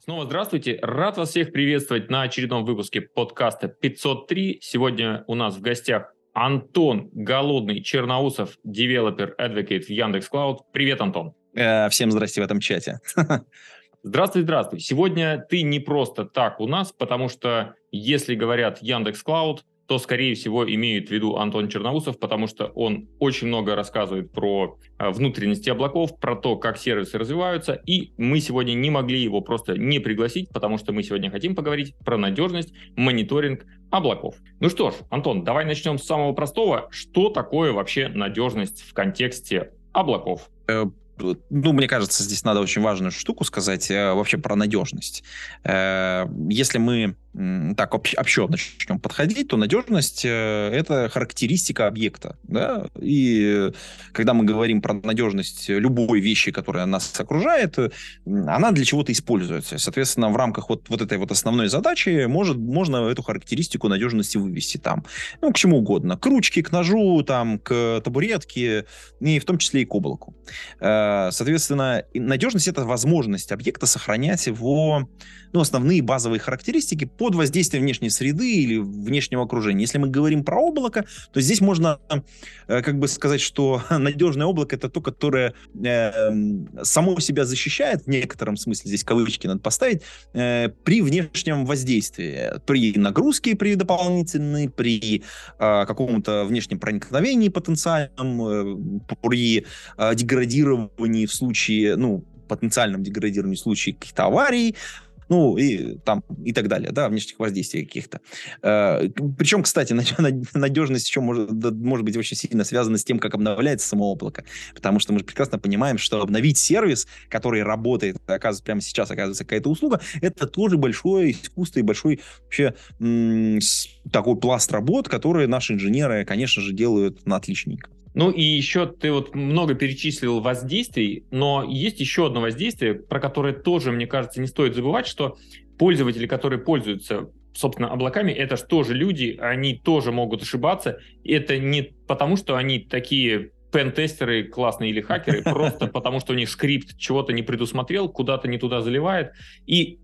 Снова здравствуйте. Рад вас всех приветствовать на очередном выпуске подкаста 503. Сегодня у нас в гостях Антон Голодный Черноусов, девелопер Advocate в Яндекс.Клауд. Привет, Антон. Э, всем здрасте в этом чате. Здравствуй, здравствуй. Сегодня ты не просто так у нас, потому что если говорят Яндекс.Клауд, то, скорее всего, имеют в виду Антон Черноусов, потому что он очень много рассказывает про а, внутренности облаков, про то, как сервисы развиваются, и мы сегодня не могли его просто не пригласить, потому что мы сегодня хотим поговорить про надежность, мониторинг облаков. Ну что ж, Антон, давай начнем с самого простого. Что такое вообще надежность в контексте облаков? Э, ну, мне кажется, здесь надо очень важную штуку сказать э, вообще про надежность. Э, если мы так общо начнем подходить, то надежность э, — это характеристика объекта. Да? И когда мы говорим про надежность любой вещи, которая нас окружает, э, она для чего-то используется. Соответственно, в рамках вот, вот этой вот основной задачи может, можно эту характеристику надежности вывести там. Ну, к чему угодно. К ручке, к ножу, там, к табуретке, и в том числе и к облаку. Э, соответственно, надежность — это возможность объекта сохранять его ну, основные базовые характеристики под воздействием внешней среды или внешнего окружения. Если мы говорим про облако, то здесь можно э, как бы сказать, что надежное облако это то, которое э, само себя защищает в некотором смысле, здесь кавычки надо поставить, э, при внешнем воздействии, при нагрузке, при дополнительной, при каком-то внешнем проникновении потенциальном, при деградировании в случае, ну, потенциальном деградировании в случае каких-то аварий, ну и там и так далее, да, внешних воздействий каких-то. Э, причем, кстати, надежность еще может, может быть очень сильно связана с тем, как обновляется само облако, потому что мы же прекрасно понимаем, что обновить сервис, который работает, оказывается, прямо сейчас оказывается какая-то услуга, это тоже большое искусство и большой вообще такой пласт работ, которые наши инженеры, конечно же, делают на отличненько. Ну и еще ты вот много перечислил воздействий, но есть еще одно воздействие, про которое тоже, мне кажется, не стоит забывать, что пользователи, которые пользуются собственно, облаками, это же тоже люди, они тоже могут ошибаться. Это не потому, что они такие пентестеры классные или хакеры, просто потому что у них скрипт чего-то не предусмотрел, куда-то не туда заливает. И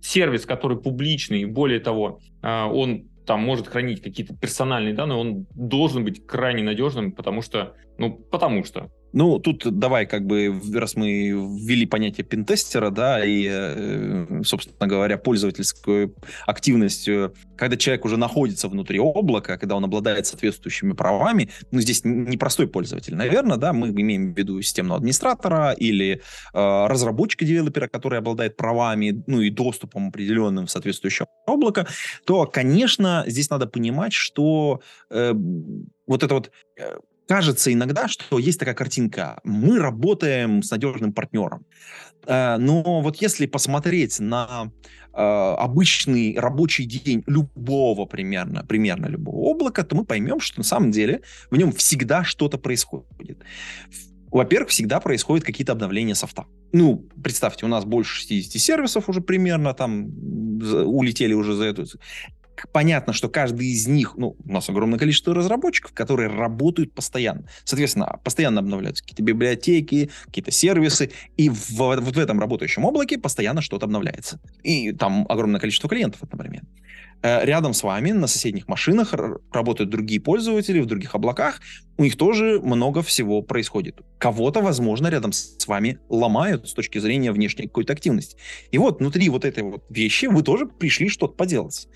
сервис, который публичный, более того, а, он там может хранить какие-то персональные данные, он должен быть крайне надежным, потому что, ну, потому что. Ну, тут давай, как бы, раз мы ввели понятие пентестера, да, и, э, собственно говоря, пользовательскую активность, когда человек уже находится внутри облака, когда он обладает соответствующими правами, ну, здесь не простой пользователь, наверное, да, мы имеем в виду системного администратора или э, разработчика девелопера, который обладает правами, ну, и доступом определенным в соответствующее облако, то, конечно, здесь надо понимать, что э, вот это вот э, кажется иногда, что есть такая картинка. Мы работаем с надежным партнером. Э, но вот если посмотреть на э, обычный рабочий день любого примерно, примерно любого облака, то мы поймем, что на самом деле в нем всегда что-то происходит. Во-первых, всегда происходят какие-то обновления софта. Ну, представьте, у нас больше 60 сервисов уже примерно там улетели уже за эту понятно, что каждый из них, ну, у нас огромное количество разработчиков, которые работают постоянно. Соответственно, постоянно обновляются какие-то библиотеки, какие-то сервисы, и в, вот в этом работающем облаке постоянно что-то обновляется. И там огромное количество клиентов одновременно. Э, рядом с вами на соседних машинах работают другие пользователи в других облаках, у них тоже много всего происходит. Кого-то, возможно, рядом с вами ломают с точки зрения внешней какой-то активности. И вот внутри вот этой вот вещи вы тоже пришли что-то поделать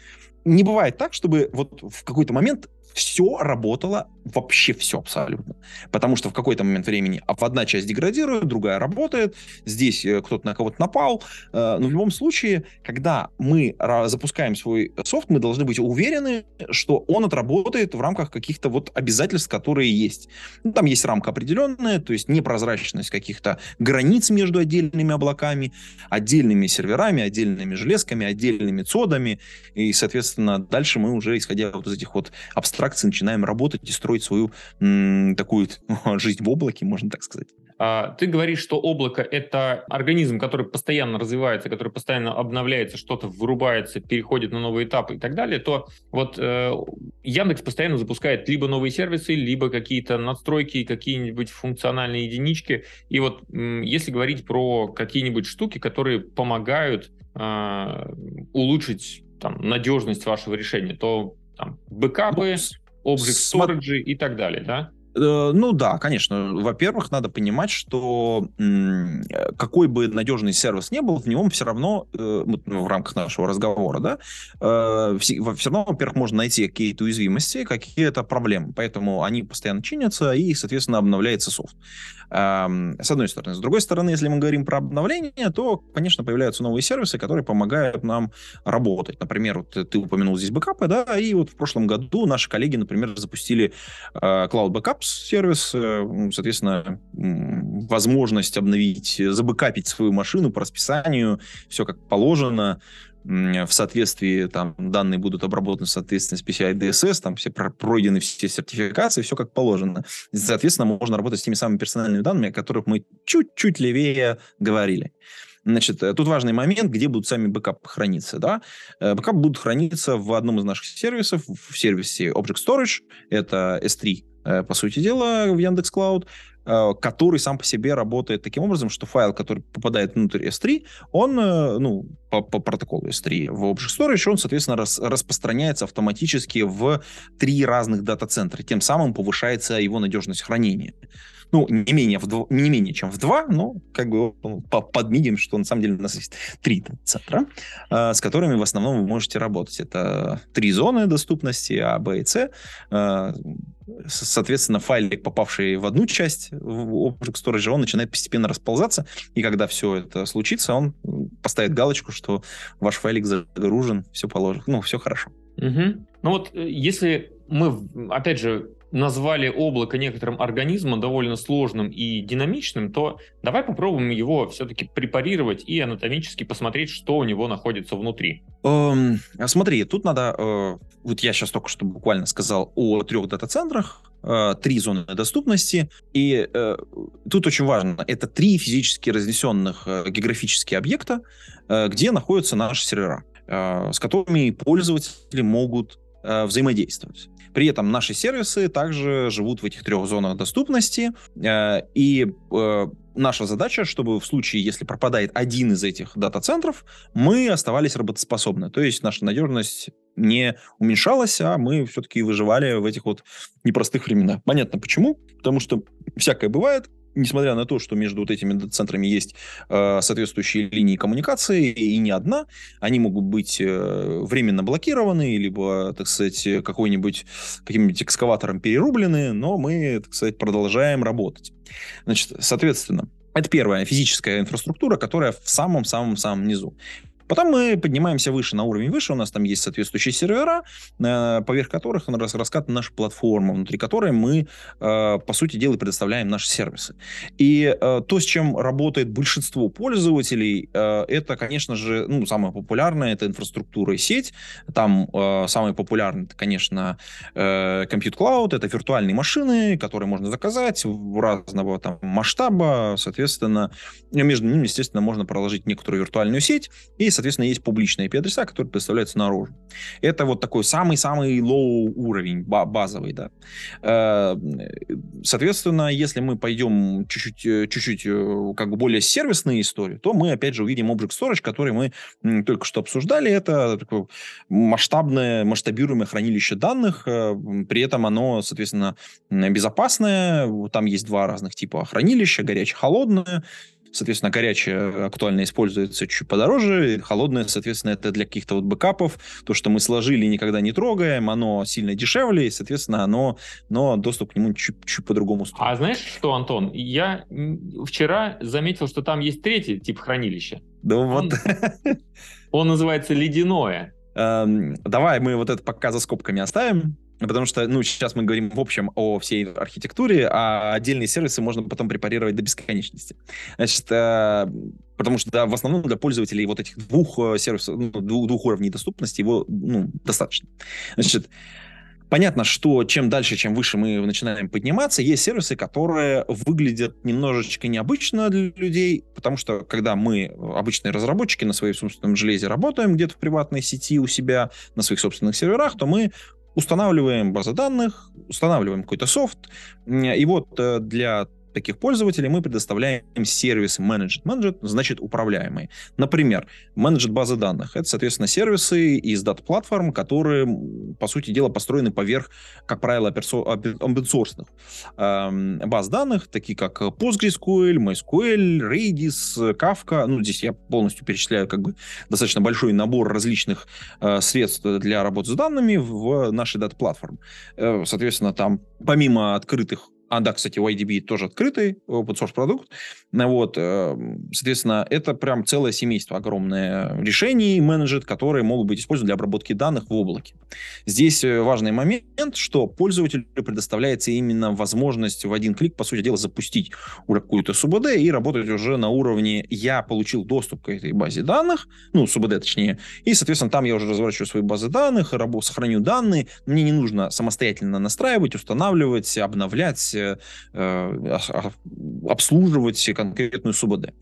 не бывает так, чтобы вот в какой-то момент все работало, вообще все абсолютно. Потому что в какой-то момент времени одна часть деградирует, другая работает, здесь э, кто-то на кого-то напал. Э, но в любом случае, когда мы запускаем свой софт, мы должны быть уверены, что он отработает в рамках каких-то вот обязательств, которые есть. Ну, там есть рамка определенная, то есть непрозрачность каких-то границ между отдельными облаками, отдельными серверами, отдельными железками, отдельными цодами. И, соответственно, дальше мы уже, исходя вот из этих вот абстракций, начинаем работать и строить свою м, такую жизнь в облаке, можно так сказать. А, ты говоришь, что облако — это организм, который постоянно развивается, который постоянно обновляется, что-то вырубается, переходит на новый этап и так далее, то вот э, Яндекс постоянно запускает либо новые сервисы, либо какие-то надстройки, какие-нибудь функциональные единички. И вот если говорить про какие-нибудь штуки, которые помогают э, улучшить там, надежность вашего решения, то там, бэкапы, ну, Object Storage и так далее, да? Э, ну да, конечно. Во-первых, надо понимать, что какой бы надежный сервис не был, в нем все равно, э, ну, в рамках нашего разговора, да, э, все равно, во-первых, можно найти какие-то уязвимости, какие-то проблемы. Поэтому они постоянно чинятся и, соответственно, обновляется софт. С одной стороны. С другой стороны, если мы говорим про обновление, то, конечно, появляются новые сервисы, которые помогают нам работать. Например, вот ты упомянул здесь бэкапы, да, и вот в прошлом году наши коллеги, например, запустили Cloud Backups сервис, э, соответственно, возможность обновить, забэкапить свою машину по расписанию, все как положено, в соответствии, там, данные будут обработаны в соответствии с PCI DSS, там все пройдены все сертификации, все как положено. Соответственно, можно работать с теми самыми персональными данными, о которых мы чуть-чуть левее говорили. Значит, э, тут важный момент, где будут сами бэкапы храниться. Да? Э, бэкапы будут храниться в одном из наших сервисов, в сервисе Object Storage, это S3 Э, по сути дела, в Яндекс э, который сам по себе работает таким образом, что файл, который попадает внутрь S3, он, э, ну, по, по протоколу S3 в Object Storage, он, соответственно, рас, распространяется автоматически в три разных дата-центра, тем самым повышается его надежность хранения ну, не менее, в дв... не менее чем в два, но как бы подмигим, что на самом деле у нас есть три центра, э, с которыми в основном вы можете работать. Это три зоны доступности, А, Б и С. Э, соответственно, файлик, попавший в одну часть в Object Storage, он начинает постепенно расползаться, и когда все это случится, он поставит галочку, что ваш файлик загружен, все положено, ну, все хорошо. Угу. Ну вот, э, если мы, опять же, назвали облако некоторым организмом довольно сложным и динамичным, то давай попробуем его все-таки препарировать и анатомически посмотреть, что у него находится внутри. Эм, смотри, тут надо... Э, вот я сейчас только что буквально сказал о трех дата-центрах, э, три зоны доступности, и э, тут очень важно, это три физически разнесенных э, географические объекта, э, где находятся наши сервера, э, с которыми пользователи могут э, взаимодействовать. При этом наши сервисы также живут в этих трех зонах доступности, э, и э, наша задача, чтобы в случае, если пропадает один из этих дата-центров, мы оставались работоспособны. То есть наша надежность не уменьшалась, а мы все-таки выживали в этих вот непростых временах. Понятно почему? Потому что всякое бывает, несмотря на то, что между вот этими центрами есть э, соответствующие линии коммуникации, и не одна, они могут быть э, временно блокированы, либо, так сказать, какой-нибудь каким-нибудь экскаватором перерублены, но мы, так сказать, продолжаем работать. Значит, соответственно, это первая физическая инфраструктура, которая в самом-самом-самом низу. Потом мы поднимаемся выше, на уровень выше, у нас там есть соответствующие сервера, э, поверх которых раскатана наша платформа, внутри которой мы, э, по сути дела, предоставляем наши сервисы. И э, то, с чем работает большинство пользователей, это, конечно же, ну, самое популярное, это инфраструктура и сеть. Там самый популярный, это, конечно, Compute Cloud, это виртуальные машины, которые можно заказать в разного там масштаба, соответственно, между ними, естественно, можно проложить некоторую виртуальную сеть и соответственно, есть публичные IP-адреса, которые представляются наружу. Это вот такой самый-самый low уровень, базовый, да. Э, соответственно, если мы пойдем чуть-чуть, э, чуть-чуть э, как бы более сервисные истории, то мы, опять же, увидим Object Storage, который мы только что обсуждали. Это такое масштабное, масштабируемое хранилище данных, при этом оно, соответственно, безопасное. Там есть два разных типа хранилища, горячее, холодное. Соответственно, горячее актуально используется чуть подороже, холодное, соответственно, это для каких-то вот бэкапов. То, что мы сложили, никогда не трогаем, оно сильно дешевле, и, соответственно, оно, но доступ к нему чуть-чуть по-другому стоит. А знаешь что, Антон, я вчера заметил, что там есть третий тип хранилища. Да вот. Он называется ледяное. Эм, давай мы вот это пока за скобками оставим. Потому что, ну, сейчас мы говорим в общем о всей архитектуре, а отдельные сервисы можно потом препарировать до бесконечности. Значит, э, потому что да, в основном для пользователей вот этих двух э, сервисов, ну, двух, двух уровней доступности его ну, достаточно. Значит, Понятно, что чем дальше, чем выше мы начинаем подниматься, есть сервисы, которые выглядят немножечко необычно для людей, потому что когда мы, обычные разработчики, на своем собственном железе работаем где-то в приватной сети у себя, на своих собственных серверах, то мы устанавливаем базы данных, устанавливаем какой-то софт, и вот э, для таких пользователей мы предоставляем сервисы Managed. Managed значит управляемые. Например, Managed базы данных. Это, соответственно, сервисы из дат-платформ, которые, по сути дела, построены поверх, как правило, open эм, баз данных, такие как PostgreSQL, MySQL, Redis, Kafka. Ну, здесь я полностью перечисляю как бы достаточно большой набор различных э, средств для работы с данными в нашей дат-платформе. Э, соответственно, там помимо открытых а, да, кстати, YDB тоже открытый open source продукт. Вот, эм, соответственно, это прям целое семейство огромное решений менеджет, которые могут быть использованы для обработки данных в облаке. Здесь э, важный момент, что пользователю предоставляется именно возможность в один клик, по сути дела, запустить уже какую-то СУБД и работать уже на уровне «я получил доступ к этой базе данных», ну, СУБД точнее, и, соответственно, там я уже разворачиваю свои базы данных, сохраню данные, мне не нужно самостоятельно настраивать, устанавливать, обновлять, Э, э, обслуживать конкретную СУБД.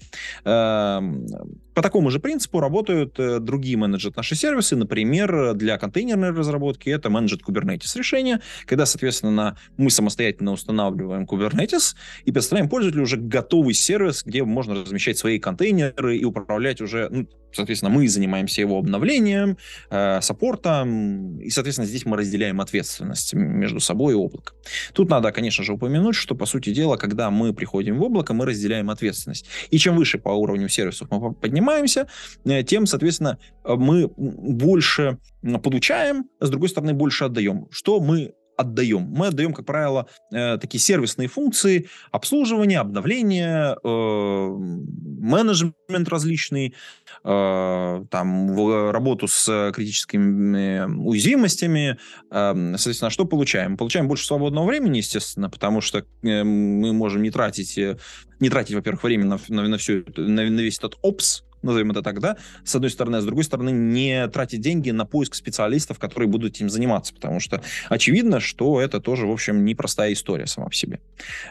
По такому же принципу работают э, другие менеджет наши сервисы. Например, для контейнерной разработки это менеджет Kubernetes решение, когда, соответственно, мы самостоятельно устанавливаем Kubernetes и представляем пользователю уже готовый сервис, где можно размещать свои контейнеры и управлять уже, ну, соответственно, мы занимаемся его обновлением, э, саппортом, и, соответственно, здесь мы разделяем ответственность между собой и облаком. Тут надо, конечно же, упомянуть, что, по сути дела, когда мы приходим в облако, мы разделяем ответственность. И чем выше по уровню сервисов мы поднимаемся, занимаемся, э, тем, соответственно, мы больше получаем, а с другой стороны, больше отдаем. Что мы отдаем? Мы отдаем, как правило, э, такие сервисные функции обслуживания, обновления, э, менеджмент различный, там, работу с критическими уязвимостями. Соответственно, что получаем? Получаем больше свободного времени, естественно, потому что мы можем не тратить, не тратить, во-первых, время на, на, на, все, на, на весь этот опс, назовем это так, да, с одной стороны, а с другой стороны, не тратить деньги на поиск специалистов, которые будут этим заниматься, потому что очевидно, что это тоже, в общем, непростая история сама по себе.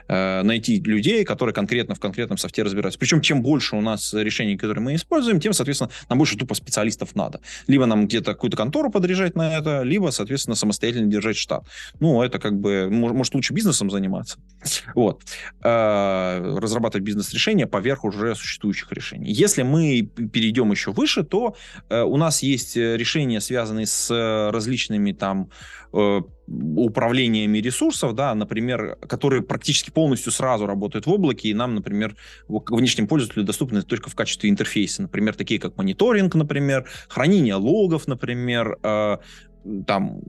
Э, найти людей, которые конкретно в конкретном софте разбираются. Причем, чем больше у нас решений, которые мы используем, тем, соответственно, нам больше тупо специалистов надо. Либо нам где-то какую-то контору подряжать на это, либо, соответственно, самостоятельно держать штат. Ну, это как бы, может, лучше бизнесом заниматься. Вот. Э, разрабатывать бизнес-решения поверх уже существующих решений. Если мы перейдем еще выше, то э, у нас есть э, решения, связанные с э, различными там управлениями ресурсов, да, например, которые практически полностью сразу работают в облаке, и нам, например, внешним пользователю доступны только в качестве интерфейса, например, такие как мониторинг, например, хранение логов, например, там,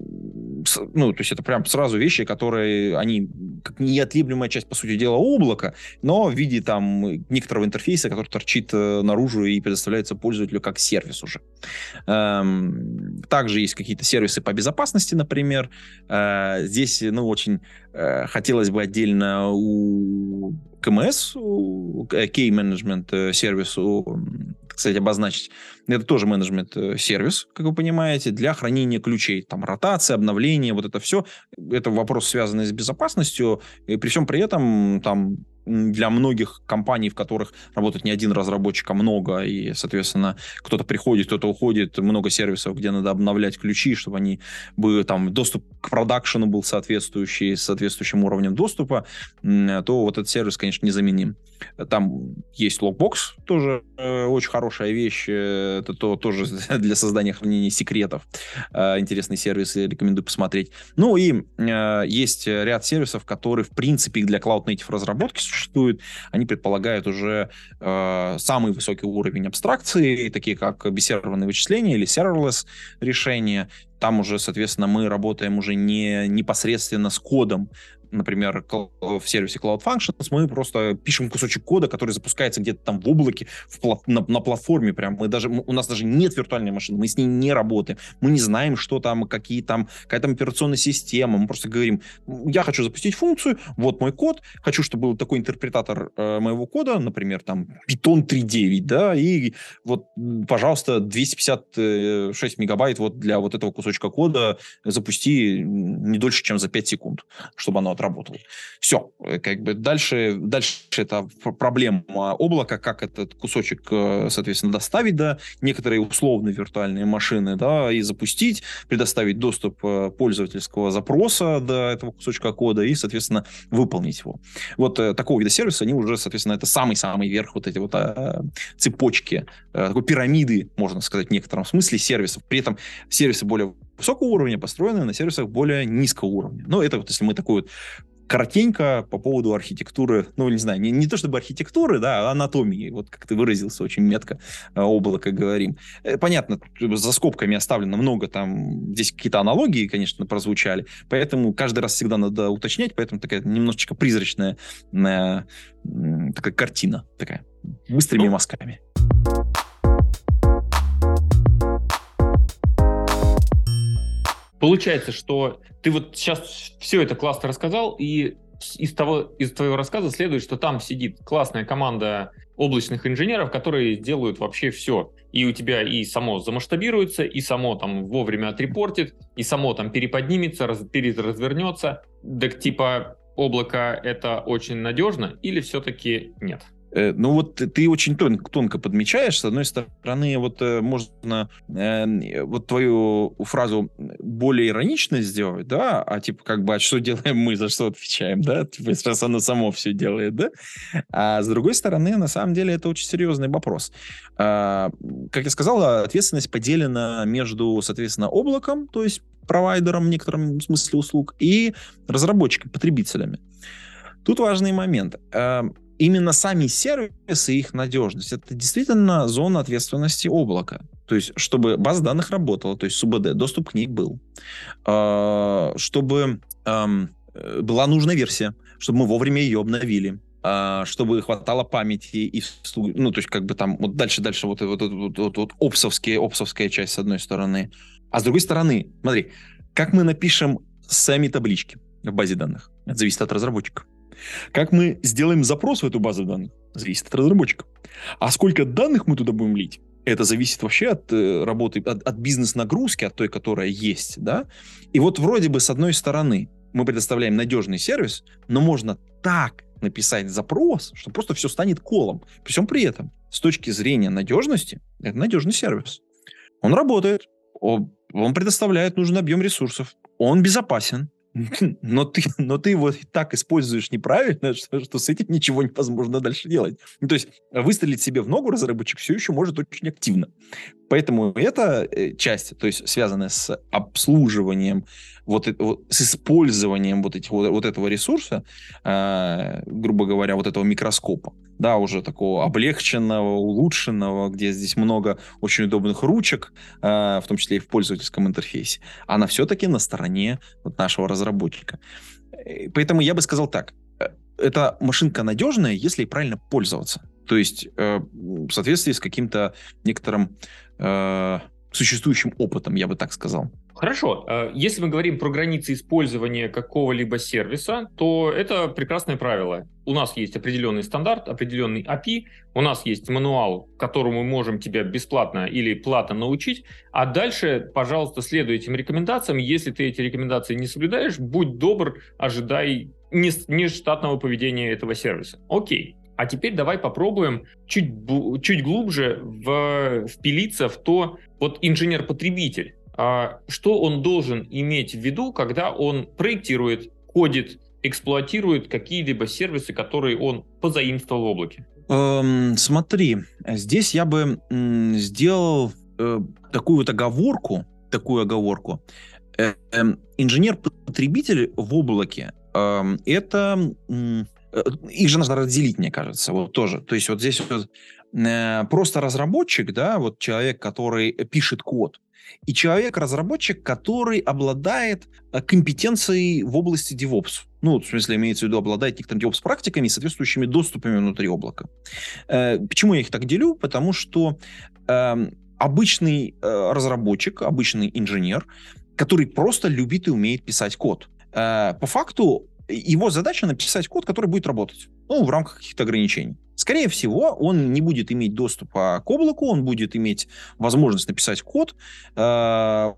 ну, то есть это прям сразу вещи, которые, они как неотъемлемая часть, по сути дела, облака, но в виде там некоторого интерфейса, который торчит э, наружу и предоставляется пользователю как сервис уже. Эм, также есть какие-то сервисы по безопасности, например. Э, здесь, ну, очень э, хотелось бы отдельно у КМС, Key Management сервису, кстати, обозначить. Это тоже менеджмент-сервис, как вы понимаете, для хранения ключей. Там ротация, обновление, вот это все. Это вопрос, связанный с безопасностью. И при всем при этом там для многих компаний, в которых работает не один разработчик, а много, и, соответственно, кто-то приходит, кто-то уходит, много сервисов, где надо обновлять ключи, чтобы они были там доступ к продакшену был соответствующий, с соответствующим уровнем доступа, то вот этот сервис, конечно, незаменим. Там есть логбокс, тоже э, очень хорошая вещь, э, это то, тоже для создания хранения секретов. Э, интересный сервис, рекомендую посмотреть. Ну и э, есть ряд сервисов, которые, в принципе, для Cloud Native разработки существуют, они предполагают уже э, самый высокий уровень абстракции, такие как бессерверные вычисления или serverless решения. Там уже, соответственно, мы работаем уже не непосредственно с кодом, например, в сервисе Cloud Functions, мы просто пишем кусочек кода, который запускается где-то там в облаке, в, на, на платформе прям. Мы даже, у нас даже нет виртуальной машины, мы с ней не работаем. Мы не знаем, что там, какие там, какая там операционная система. Мы просто говорим, я хочу запустить функцию, вот мой код, хочу, чтобы был такой интерпретатор э, моего кода, например, там Python 3.9, да, и вот, пожалуйста, 256 мегабайт вот для вот этого кусочка кода запусти не дольше, чем за 5 секунд, чтобы оно отработало. Все, э, как бы дальше, дальше это проблема облака, как этот кусочек, э, соответственно, доставить до некоторые условные виртуальные машины, да, и запустить, предоставить доступ э, пользовательского запроса до этого кусочка кода и, соответственно, выполнить его. Вот такого вида сервиса, они уже, соответственно, это самый-самый верх вот эти вот а, цепочки, а, такой пирамиды, можно сказать, в некотором смысле сервисов. При этом сервисы более высокого уровня построены на сервисах более низкого уровня. Ну, это вот если мы такой вот коротенько по поводу архитектуры, ну, не знаю, не, не то чтобы архитектуры, да, а анатомии, вот как ты выразился очень метко, э, облако говорим. Э, понятно, за скобками оставлено много там, здесь какие-то аналогии, конечно, прозвучали, поэтому каждый раз всегда надо уточнять, поэтому такая немножечко призрачная э, такая картина, такая, быстрыми ну, мазками. Получается, что ты вот сейчас все это классно рассказал, и из, того, из твоего рассказа следует, что там сидит классная команда облачных инженеров, которые делают вообще все. И у тебя и само замасштабируется, и само там вовремя отрепортит, и само там переподнимется, раз, переразвернется. Так типа облако это очень надежно или все-таки нет? Э, ну вот ты очень тонко, тонко подмечаешь. С одной стороны, вот э, можно э, вот твою фразу более иронично сделать, да, а типа как бы, а что делаем мы, за что отвечаем, да, типа, раз оно само все делает, да. А с другой стороны, на самом деле, это очень серьезный вопрос. А, как я сказал, ответственность поделена между, соответственно, облаком, то есть провайдером в некотором смысле услуг, и разработчиками, потребителями. Тут важный момент именно сами сервисы и их надежность, это действительно зона ответственности облака. То есть, чтобы база данных работала, то есть СУБД, доступ к ней был. А, чтобы была нужная версия, чтобы мы вовремя ее обновили а, чтобы хватало памяти и ну то есть как бы там вот дальше дальше вот вот, вот, вот, вот опсовские опсовская часть с одной стороны, а с другой стороны, смотри, как мы напишем сами таблички в базе данных, это зависит от разработчика. Как мы сделаем запрос в эту базу данных, зависит от разработчика. А сколько данных мы туда будем лить, это зависит вообще от э, работы, от, от бизнес-нагрузки, от той, которая есть, да. И вот вроде бы с одной стороны мы предоставляем надежный сервис, но можно так написать запрос, что просто все станет колом. При всем при этом, с точки зрения надежности, это надежный сервис. Он работает, он предоставляет нужный объем ресурсов, он безопасен, но ты, но ты его так используешь неправильно, что, что с этим ничего невозможно дальше делать. Ну, то есть выстрелить себе в ногу разработчик все еще может очень активно. Поэтому эта э, часть, то есть связанная с обслуживанием, вот, вот с использованием вот, этих, вот, вот этого ресурса, э, грубо говоря, вот этого микроскопа, да, уже такого облегченного, улучшенного, где здесь много очень удобных ручек, э, в том числе и в пользовательском интерфейсе, она все-таки на стороне вот нашего разработчика. Э, поэтому я бы сказал так, э, эта машинка надежная, если правильно пользоваться. То есть в соответствии с каким-то некоторым существующим опытом, я бы так сказал. Хорошо. Э, если мы говорим про границы использования какого-либо сервиса, то это прекрасное правило. У нас есть определенный стандарт, определенный API, у нас есть мануал, которому мы можем тебя бесплатно или платно научить, а дальше, пожалуйста, следуй этим рекомендациям. Если ты эти рекомендации не соблюдаешь, будь добр, ожидай нештатного поведения этого сервиса. Окей. А теперь давай попробуем чуть, чуть глубже в, впилиться в то, вот инженер-потребитель, а, что он должен иметь в виду, когда он проектирует, кодит, эксплуатирует какие-либо сервисы, которые он позаимствовал в облаке? Эм, смотри, здесь я бы сделал э, такую вот оговорку, такую оговорку. Э, э, инженер-потребитель в облаке э, это... Э, их же надо разделить, мне кажется, вот тоже. То есть вот здесь вот просто разработчик, да, вот человек, который пишет код, и человек-разработчик, который обладает э, компетенцией в области DevOps. Ну, в смысле, имеется в виду, обладает некоторыми DevOps-практиками и соответствующими доступами внутри облака. Э, почему я их так делю? Потому что э, обычный э, разработчик, обычный инженер, который просто любит и умеет писать код. Э, по факту его задача написать код, который будет работать. Ну, в рамках каких-то ограничений. Скорее всего, он не будет иметь доступа к облаку, он будет иметь возможность написать код. Э,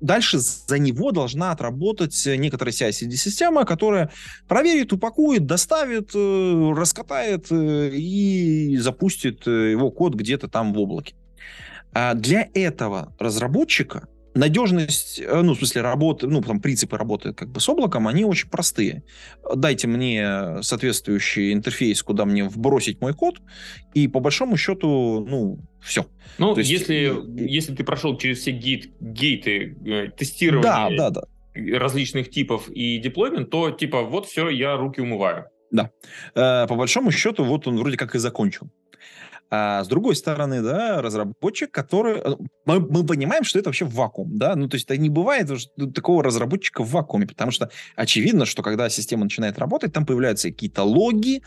дальше за него должна отработать некоторая CI-CD-система, которая проверит, упакует, доставит, э, раскатает э, и запустит его код где-то там в облаке. А для этого разработчика надежность, э, ну, в смысле, работы, ну, там, принципы работы как бы с облаком, они очень простые. Дайте мне соответствующий интерфейс, куда мне вбросить мой код, и по большому счету, ну, все. Ну, есть, если, если ты прошел через все гейт, гейты э, тестирования да, да, да. различных типов и деплоймент, то, типа, вот все, я руки умываю. Да. Э, по большому счету, вот он вроде как и закончил. А с другой стороны, да, разработчик, который... Э, мы, мы понимаем, что это вообще вакуум, да, ну, то есть это не бывает такого разработчика в вакууме, потому что очевидно, что когда система начинает работать, там появляются какие-то логи,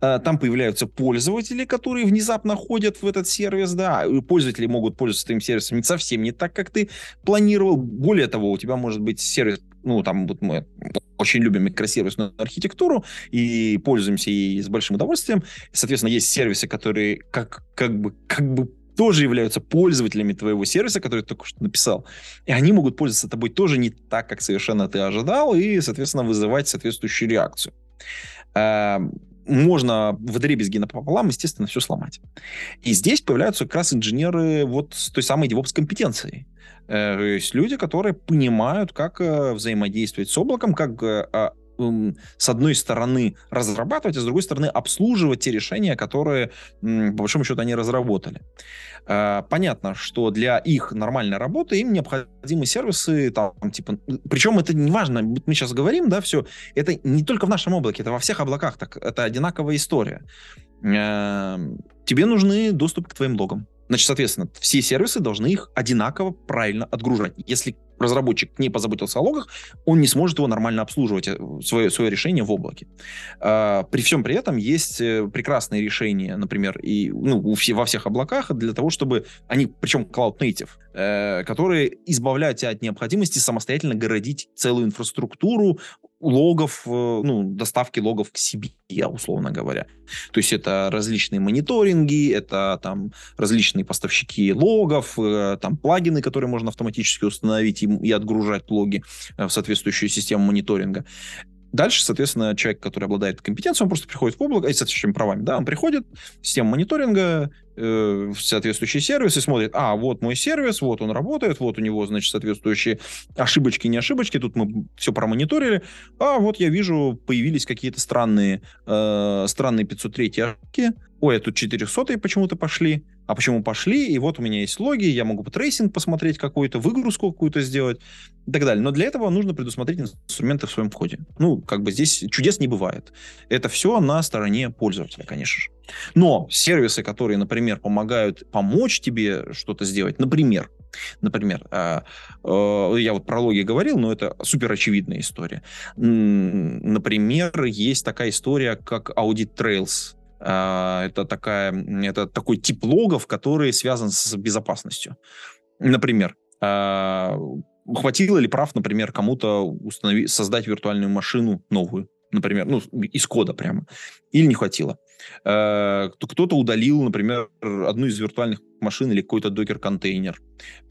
э, там появляются пользователи, которые внезапно ходят в этот сервис, да, пользователи могут пользоваться твоим сервисом совсем не так, как ты планировал. Более того, у тебя может быть сервис ну, там вот мы очень любим микросервисную архитектуру и пользуемся ей с большим удовольствием. Соответственно, есть сервисы, которые как, как бы, как бы тоже являются пользователями твоего сервиса, который ты только что написал. И они могут пользоваться тобой тоже не так, как совершенно ты ожидал, и, соответственно, вызывать соответствующую реакцию. Можно в дребезги напополам, естественно, все сломать. И здесь появляются как раз инженеры вот с той самой DevOps компетенцией. Э, то есть люди, которые понимают, как э, взаимодействовать с облаком, как э, а, с одной стороны разрабатывать, а с другой стороны обслуживать те решения, которые, по большому счету, они разработали. Понятно, что для их нормальной работы им необходимы сервисы, там, типа, причем это не важно, мы сейчас говорим, да, все, это не только в нашем облаке, это во всех облаках, так, это одинаковая история. Тебе нужны доступ к твоим логам. Значит, соответственно, все сервисы должны их одинаково правильно отгружать. Если разработчик не позаботился о логах, он не сможет его нормально обслуживать, э, свое, свое решение в облаке. А, при всем при этом есть э, прекрасные решения, например, и, ну, во всех облаках для того, чтобы они, причем cloud native, э, которые избавляют тебя от необходимости самостоятельно городить целую инфраструктуру, логов, э, ну, доставки логов к себе, условно говоря. То есть это различные мониторинги, это там различные поставщики логов, э, там плагины, которые можно автоматически установить и, и отгружать логи в соответствующую систему мониторинга. Дальше, соответственно, человек, который обладает компетенцией, он просто приходит в облако, и с соответствующими правами, да, он приходит, система мониторинга, э, в соответствующий сервис и смотрит, а, вот мой сервис, вот он работает, вот у него, значит, соответствующие ошибочки, не ошибочки, тут мы все промониторили, а вот я вижу, появились какие-то странные, э, странные 503 ошибки, ой, а тут 400 почему-то пошли, а почему пошли, и вот у меня есть логи, я могу tracing посмотреть какую-то, выгрузку какую-то сделать и так далее. Но для этого нужно предусмотреть инструменты в своем коде. Ну, как бы здесь чудес не бывает. Это все на стороне пользователя, конечно же. Но сервисы, которые, например, помогают помочь тебе что-то сделать, например, Например, э, э, я вот про логи говорил, но это супер очевидная история. Например, есть такая история, как Audit Trails это, такая, это такой тип логов, который связан с безопасностью. Например, а, хватило ли прав, например, кому-то установить, создать виртуальную машину новую, например, ну, из кода прямо, или не хватило. А, кто-то удалил, например, одну из виртуальных машин или какой-то докер-контейнер,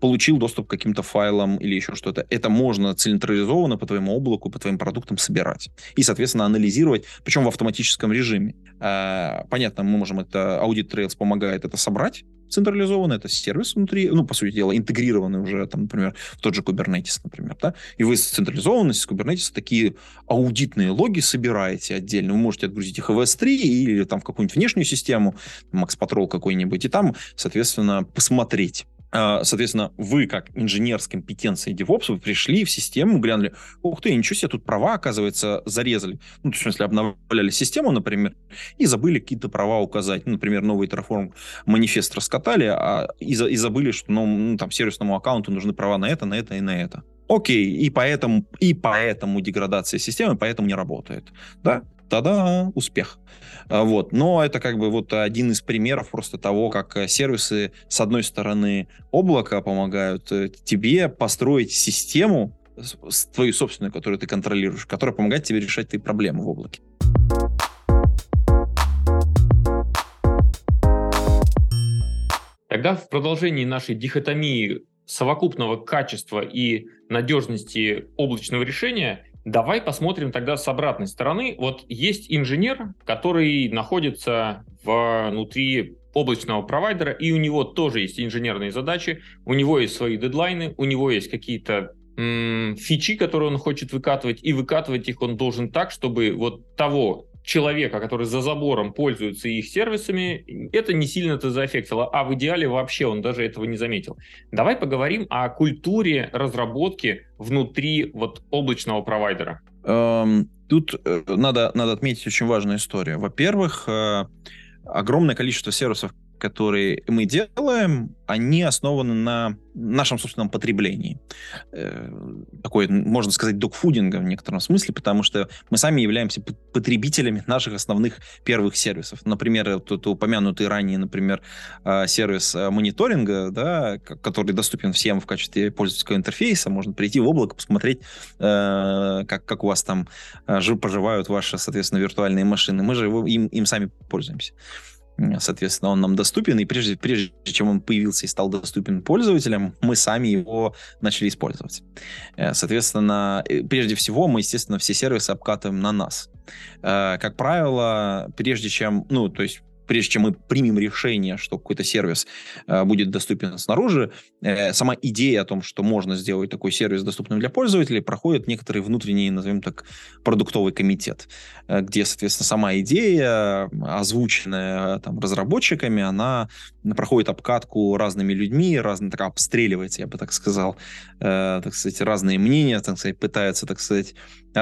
получил доступ к каким-то файлам или еще что-то. Это можно централизованно по твоему облаку, по твоим продуктам собирать и, соответственно, анализировать, причем в автоматическом режиме. Понятно, мы можем это, Audit Trails помогает это собрать, централизованно, это сервис внутри, ну, по сути дела, интегрированный уже, там, например, в тот же Kubernetes, например, да, и вы с централизованности с Kubernetes такие аудитные логи собираете отдельно, вы можете отгрузить их в S3 или там в какую-нибудь внешнюю систему, Max Patrol какой-нибудь, и там, соответственно, посмотреть, соответственно, вы, как инженер с компетенцией DevOps, вы пришли в систему, глянули, ух ты, ничего себе, тут права, оказывается, зарезали. Ну, есть, смысле, обновляли систему, например, и забыли какие-то права указать. Ну, например, новый Terraform манифест раскатали, а и, за, и забыли, что ну, там сервисному аккаунту нужны права на это, на это и на это. Окей, и поэтому, и поэтому деградация системы, поэтому не работает. Да? Тогда успех. А, вот. Но это как бы вот один из примеров просто того, как э, сервисы, с одной стороны, облака помогают э, тебе построить систему, твою собственную, которую ты контролируешь, которая помогает тебе решать твои проблемы в облаке. Тогда в продолжении нашей дихотомии совокупного качества и надежности облачного решения Давай посмотрим тогда с обратной стороны. Вот есть инженер, который находится внутри облачного провайдера, и у него тоже есть инженерные задачи, у него есть свои дедлайны, у него есть какие-то фичи, которые он хочет выкатывать, и выкатывать их он должен так, чтобы вот того человека, который за забором пользуется их сервисами, это не сильно-то заэффектило, а в идеале вообще он даже этого не заметил. Давай поговорим о культуре разработки внутри вот облачного провайдера. Эм, тут э, надо, надо отметить очень важную историю. Во-первых, э, огромное количество сервисов, которые мы делаем, они основаны на нашем собственном потреблении. Э, такой, можно сказать, докфудинга в некотором смысле, потому что мы сами являемся потребителями наших основных первых сервисов. Например, тут упомянутый ранее, например, э, сервис э, мониторинга, да, который доступен всем в качестве пользовательского интерфейса. Можно прийти в облако, посмотреть, как, как у вас там поживают ваши, соответственно, виртуальные машины. Мы же его, им, им сами пользуемся. Соответственно, он нам доступен, и прежде, прежде чем он появился и стал доступен пользователям, мы сами его начали использовать. Э, соответственно, э, прежде всего, мы, естественно, все сервисы обкатываем на нас. Э, как правило, прежде чем, ну, то есть прежде чем мы примем решение, что какой-то сервис э, будет доступен снаружи, э, сама идея о том, что можно сделать такой сервис доступным для пользователей, проходит некоторый внутренний, назовем так, продуктовый комитет, э, где, соответственно, сама идея, озвученная там, разработчиками, она проходит обкатку разными людьми, разно, так обстреливается, я бы так сказал, так сказать, разные мнения, так сказать, пытается, так сказать,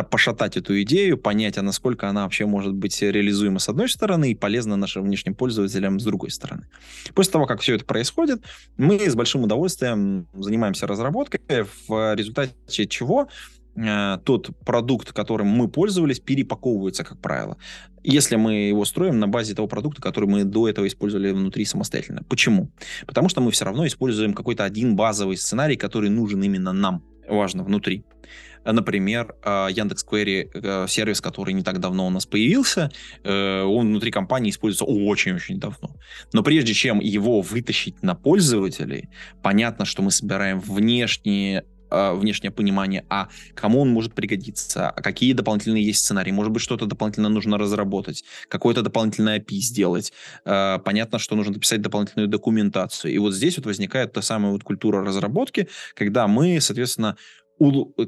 пошатать эту идею, понять, а насколько она вообще может быть реализуема с одной стороны и полезна нашим внешним пользователям с другой стороны. После того, как все это происходит, мы с большим удовольствием занимаемся разработкой, в результате чего э, тот продукт, которым мы пользовались, перепаковывается, как правило. Если мы его строим на базе того продукта, который мы до этого использовали внутри самостоятельно. Почему? Потому что мы все равно используем какой-то один базовый сценарий, который нужен именно нам, важно, внутри. Например, а, Яндекс.Query э, сервис, который не так давно у нас появился, э, он внутри компании используется очень-очень давно. Но прежде чем его вытащить на пользователей, понятно, что мы собираем внешние внешнее понимание, а кому он может пригодиться, а какие дополнительные есть сценарии, может быть, что-то дополнительно нужно разработать, какое-то дополнительное API сделать, понятно, что нужно дописать дополнительную документацию. И вот здесь вот возникает та самая вот культура разработки, когда мы, соответственно,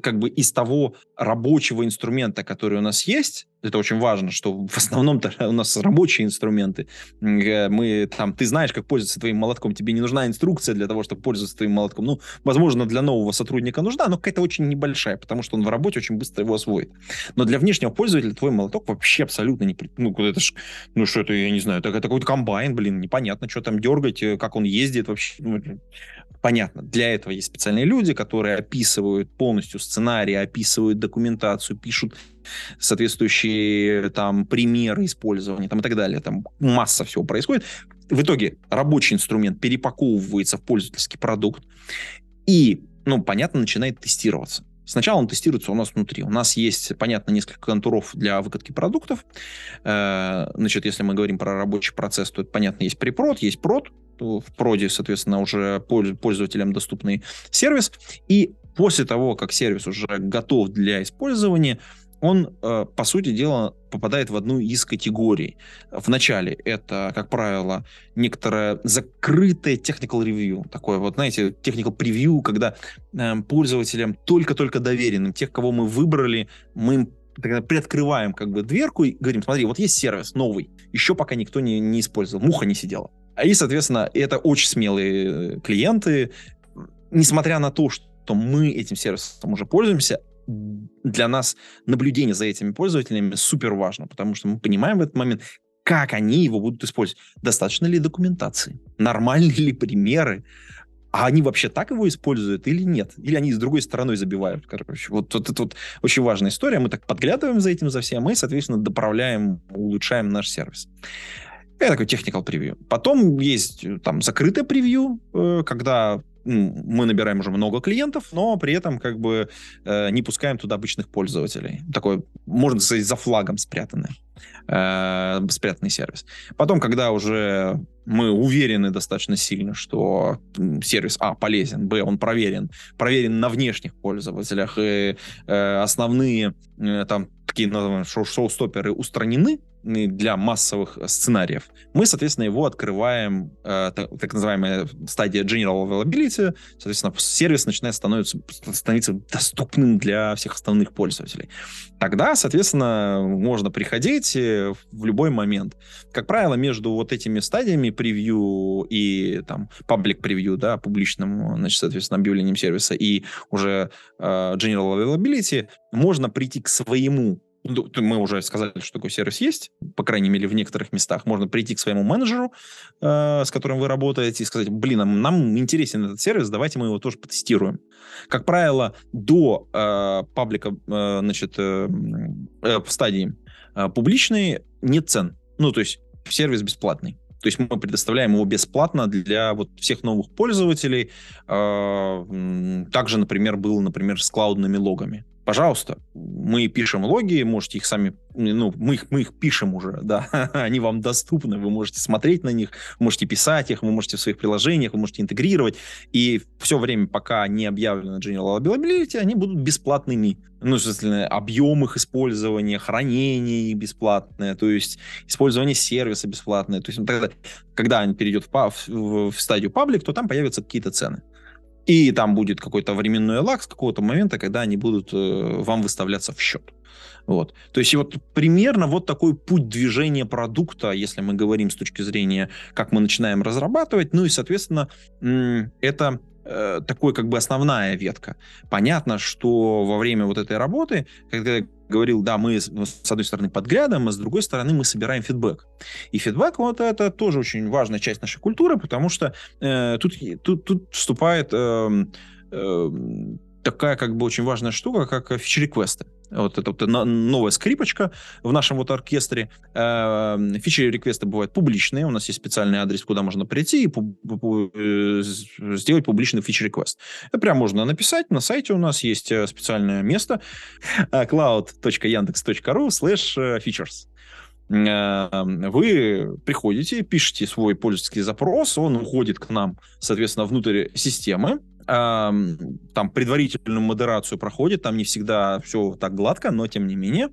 как бы из того рабочего инструмента, который у нас есть, это очень важно, что в основном-то у нас рабочие инструменты. Э, мы там, ты знаешь, как пользоваться твоим молотком, тебе не нужна инструкция для того, чтобы пользоваться твоим молотком. Ну, возможно, для нового сотрудника нужна, но какая-то очень небольшая, потому что он в работе очень быстро его освоит. Но для внешнего пользователя твой молоток вообще абсолютно не... Ну, это ж, ну что это, я не знаю, это, это какой-то комбайн, блин, непонятно, что там дергать, э, как он ездит вообще. Понятно, для этого есть специальные люди, которые описывают полностью сценарий, описывают документацию, пишут соответствующие там примеры использования там, и так далее. Там масса всего происходит. В итоге рабочий инструмент перепаковывается в пользовательский продукт и, ну, понятно, начинает тестироваться. Сначала он тестируется у нас внутри. У нас есть, понятно, несколько контуров для выкатки продуктов. Э, значит, если мы говорим про рабочий процесс, то, понятно, есть препрод, есть прод. В проде, соответственно, уже пользователям доступный сервис. И после того, как сервис уже готов для использования, он, э, по сути дела, попадает в одну из категорий. В начале это, как правило, некоторое закрытое technical review. Такое вот, знаете, technical preview, когда э, пользователям только-только доверенным, тех, кого мы выбрали, мы им тогда приоткрываем как бы дверку и говорим, смотри, вот есть сервис новый, еще пока никто не, не использовал, муха не сидела. И, соответственно, это очень смелые клиенты. Несмотря на то, что мы этим сервисом уже пользуемся, для нас наблюдение за этими пользователями супер важно, потому что мы понимаем в этот момент, как они его будут использовать. Достаточно ли документации? Нормальные ли примеры? А они вообще так его используют или нет? Или они с другой стороной забивают? Короче, вот, вот это вот очень важная история. Мы так подглядываем за этим, за всем, мы, соответственно, доправляем, улучшаем наш сервис. Это такой technical превью. Потом есть э, там закрытое превью, э, когда мы набираем уже много клиентов, но при этом как бы э, не пускаем туда обычных пользователей. Такой, можно сказать, за флагом спрятанный, э, спрятанный сервис. Потом, когда уже мы уверены достаточно сильно, что сервис, а, полезен, б, он проверен, проверен на внешних пользователях, и э, основные э, там такие называемые шоу-стоперы устранены, для массовых сценариев, мы, соответственно, его открываем, э, так, так называемая стадия General Availability, соответственно, сервис начинает становиться, становиться доступным для всех основных пользователей. Тогда, соответственно, можно приходить э, в любой момент. Как правило, между вот этими стадиями превью и там public превью, да, публичным, значит, соответственно, объявлением сервиса и уже э, General Availability можно прийти к своему мы уже сказали, что такой сервис есть, по крайней мере, в некоторых местах. Можно прийти к своему менеджеру, э, с которым вы работаете, и сказать, блин, нам, нам интересен этот сервис, давайте мы его тоже потестируем. Как правило, до э, паблика, э, значит, в стадии э, публичной нет цен. Ну, то есть сервис бесплатный. То есть мы предоставляем его бесплатно для вот всех новых пользователей. Также, например, был, например, с клаудными логами пожалуйста, мы пишем логи, можете их сами, ну, мы их, мы их пишем уже, да, они вам доступны, вы можете смотреть на них, можете писать их, вы можете в своих приложениях, вы можете интегрировать, и все время, пока не объявлено General Availability, они будут бесплатными. Ну, соответственно, объем их использования, хранение бесплатное, то есть использование сервиса бесплатное. То есть тогда, когда он перейдет в, в, в стадию паблик, то там появятся какие-то цены. И там будет какой-то временной лаг с какого-то момента, когда они будут э, вам выставляться в счет. Вот. То есть вот примерно вот такой путь движения продукта, если мы говорим с точки зрения, как мы начинаем разрабатывать. Ну и, соответственно, это э, такой как бы основная ветка. Понятно, что во время вот этой работы, когда говорил, да, мы с одной стороны подглядываем, а с другой стороны мы собираем фидбэк. И фидбэк вот это тоже очень важная часть нашей культуры, потому что э, тут, тут, тут вступает э, э, такая как бы очень важная штука, как фичи-реквесты. Вот это вот новая скрипочка в нашем вот оркестре. Эм, фичи-реквесты бывают публичные. У нас есть специальный адрес, куда можно прийти и э, сделать публичный фичи-реквест. Это прям можно написать. На сайте у нас есть э, специальное место cloud.yandex.ru slash э, features эм, вы приходите, пишете свой пользовательский запрос, он уходит к нам, соответственно, внутрь системы, там предварительную модерацию проходит, там не всегда все так гладко, но тем не менее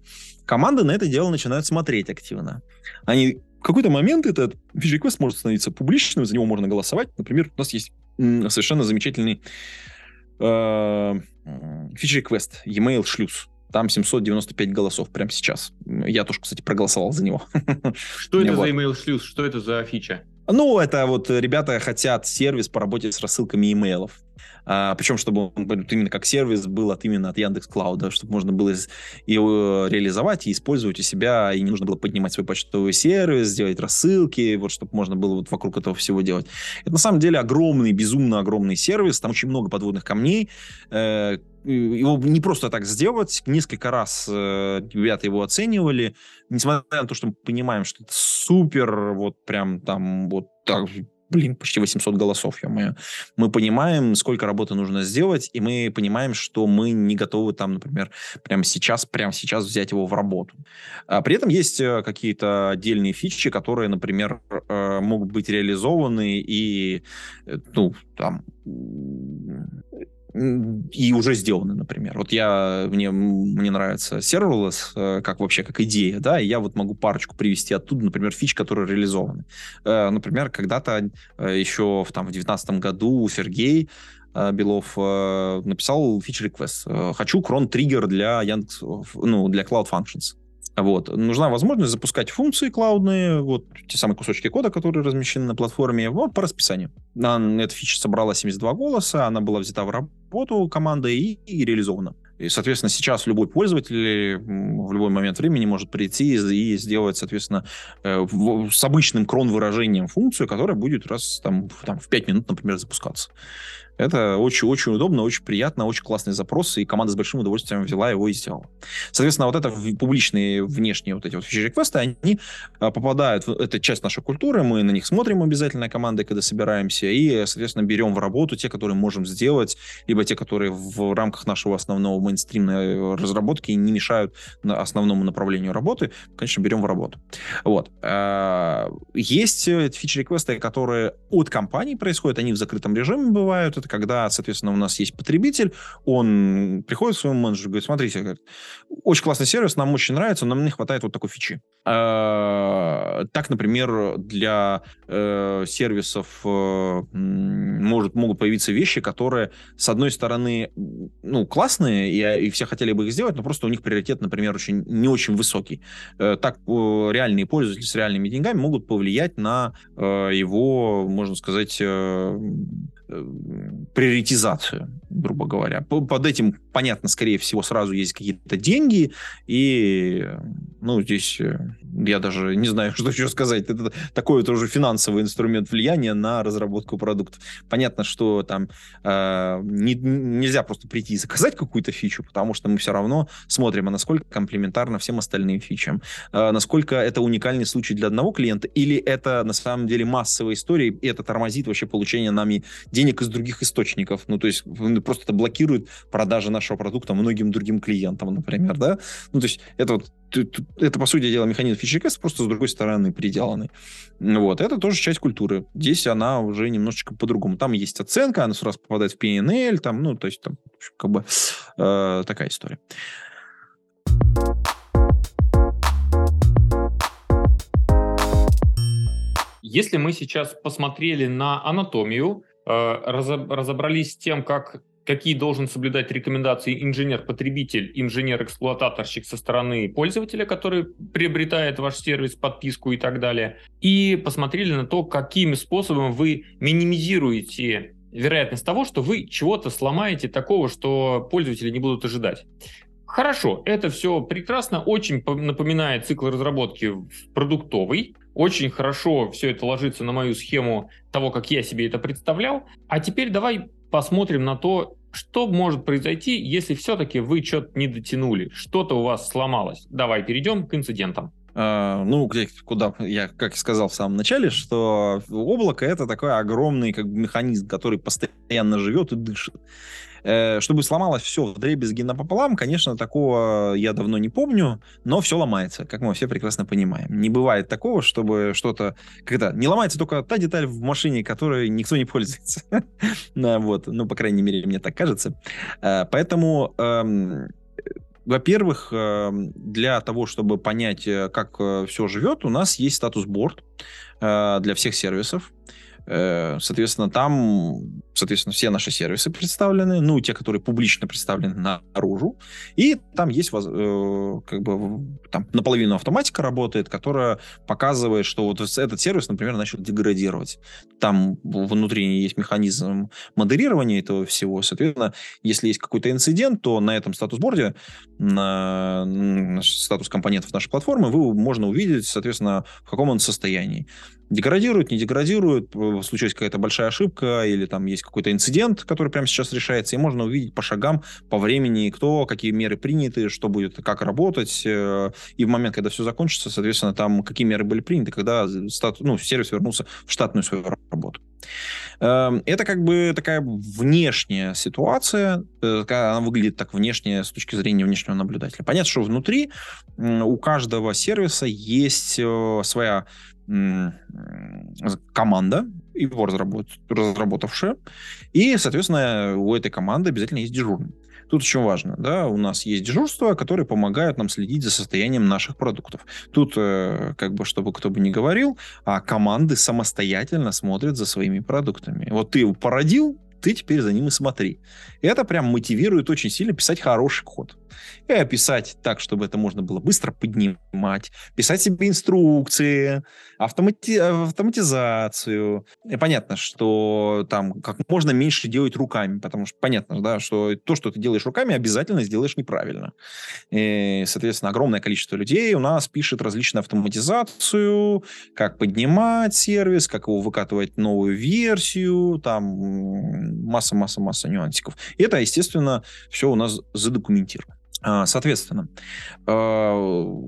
команды на это дело начинают смотреть активно. Они в какой-то момент этот feature request может становиться публичным, за него можно голосовать. Например, у нас есть совершенно замечательный э, feature request, e-mail шлюз. Там 795 голосов прямо сейчас. Я тоже, кстати, проголосовал за него. Что это за email шлюз? Что это за фича? Ну, это вот ребята хотят сервис по работе с рассылками имейлов. А, причем, чтобы он именно как сервис был от именно от Яндекс Клауда, чтобы можно было его реализовать и использовать у себя, и не нужно было поднимать свой почтовый сервис, делать рассылки, вот чтобы можно было вот вокруг этого всего делать. Это на самом деле огромный, безумно огромный сервис, там очень много подводных камней, э, его не просто так сделать. Несколько раз э, ребята его оценивали. Несмотря на то, что мы понимаем, что это супер, вот прям там вот так блин, почти 800 голосов, ё-моё. Мы понимаем, сколько работы нужно сделать, и мы понимаем, что мы не готовы там, например, прямо сейчас, прямо сейчас взять его в работу. А при этом есть э, какие-то отдельные фичи, которые, например, э, могут быть реализованы и, э, ну, там, и уже сделаны, например. Вот я, мне, мне нравится serverless э, как вообще, как идея, да, и я вот могу парочку привести оттуда, например, фич, которые реализованы. Э, например, когда-то э, еще в, там, в 2019 году Сергей Белов написал фич request. Хочу крон триггер для Яндекс, ну, для Cloud Functions. Вот. Нужна возможность запускать функции клаудные, вот те самые кусочки кода, которые размещены на платформе, вот по расписанию. Эта фича собрала 72 голоса, она была взята в работу командой и, и реализована. И, соответственно, сейчас любой пользователь в любой момент времени может прийти и сделать, соответственно, э, с обычным крон-выражением функцию, которая будет раз там, там, в 5 минут, например, запускаться. Это очень-очень удобно, очень приятно, очень классный запрос, и команда с большим удовольствием взяла его и сделала. Соответственно, вот это публичные внешние вот эти вот фичи-реквесты, они а, попадают, в, это часть нашей культуры, мы на них смотрим обязательно командой, когда собираемся, и, соответственно, берем в работу те, которые можем сделать, либо те, которые в рамках нашего основного мейнстримной разработки не мешают основному направлению работы, конечно, берем в работу. Вот. А, есть фичи-реквесты, которые от компании происходят, они в закрытом режиме бывают, это когда, соответственно, у нас есть потребитель, он приходит к своему менеджеру, говорит, смотрите, очень классный сервис, нам очень нравится, но нам не хватает вот такой фичи. А, так, например, для э, сервисов э, может, могут появиться вещи, которые, с одной стороны, ну, классные, и, и все хотели бы их сделать, но просто у них приоритет, например, очень, не очень высокий. Э, так реальные пользователи с реальными деньгами могут повлиять на его, можно сказать, приоритизацию, грубо говоря. Под этим, понятно, скорее всего, сразу есть какие-то деньги, и, ну, здесь э, я даже не знаю, что еще сказать. Это такой вот уже финансовый инструмент влияния на разработку продуктов. Понятно, что там э, не, нельзя просто прийти и заказать какую-то фичу, потому что мы все равно смотрим, а насколько комплементарно всем остальным фичам, э, насколько это уникальный случай для одного клиента, или это на самом деле массовая история, и это тормозит вообще получение нами денег из других источников. Ну, то есть просто это блокирует продажи нашего продукта многим другим клиентам, например, да? Ну, то есть это вот это, по сути дела, механизм фичи-кэст, просто с другой стороны приделанный. Вот, это тоже часть культуры. Здесь она уже немножечко по-другому. Там есть оценка, она сразу попадает в PNL, там, ну, то есть там как бы э, такая история. Если мы сейчас посмотрели на анатомию, э, разобрались с тем, как какие должен соблюдать рекомендации инженер-потребитель, инженер-эксплуататорщик со стороны пользователя, который приобретает ваш сервис, подписку и так далее. И посмотрели на то, каким способом вы минимизируете вероятность того, что вы чего-то сломаете такого, что пользователи не будут ожидать. Хорошо, это все прекрасно, очень напоминает цикл разработки продуктовый, очень хорошо все это ложится на мою схему того, как я себе это представлял. А теперь давай посмотрим на то, что может произойти, если все-таки вы что-то не дотянули, что-то у вас сломалось. Давай перейдем к инцидентам. Uh, ну, где, куда я, как и сказал в самом начале, что облако это такой огромный как бы, механизм, который постоянно живет и дышит. Э, чтобы сломалось все в дребезги напополам, конечно, такого я давно не помню, но все ломается, как мы все прекрасно понимаем. Не бывает такого, чтобы что-то... Когда не ломается только та деталь в машине, которой никто не пользуется. вот, ну, по крайней мере, мне так кажется. Э, поэтому эм, во-первых, эм, для того, чтобы понять, э, как все живет, у нас есть статус-борд для всех сервисов. Э, соответственно, там, соответственно, все наши сервисы представлены, ну, те, которые публично представлены наружу. И там есть, э, как бы, там наполовину автоматика работает, которая показывает, что вот этот сервис, например, начал деградировать. Там внутри есть механизм модерирования этого всего. Соответственно, если есть какой-то инцидент, то на этом статус-борде, на, статус компонентов нашей платформы, вы можно увидеть, соответственно, в каком он состоянии деградирует, не деградирует, случилась какая-то большая ошибка или там есть какой-то инцидент, который прямо сейчас решается, и можно увидеть по шагам, по времени, кто, какие меры приняты, что будет, как работать, э, и в момент, когда все закончится, соответственно, там какие меры были приняты, когда статус, ну, сервис вернулся в штатную свою работу. Эм, это как бы такая внешняя ситуация, э, она выглядит так внешне с точки зрения внешнего наблюдателя. Понятно, что внутри у каждого сервиса есть э, своя команда, его разработ, разработавшая, и, соответственно, у этой команды обязательно есть дежурный. Тут очень важно, да, у нас есть дежурства, которые помогают нам следить за состоянием наших продуктов. Тут, э, как бы, чтобы кто бы ни говорил, а команды самостоятельно смотрят за своими продуктами. Вот ты его породил, ты теперь за ним и смотри. Это прям мотивирует очень сильно писать хороший код. И описать так, чтобы это можно было быстро поднимать, писать себе инструкции, автомати... автоматизацию. И понятно, что там как можно меньше делать руками, потому что понятно, да, что то, что ты делаешь руками, обязательно сделаешь неправильно. И, соответственно, огромное количество людей у нас пишет различную автоматизацию, как поднимать сервис, как его выкатывать новую версию, там масса-масса-масса нюансиков. И это, естественно, все у нас задокументировано. А, соответственно, а,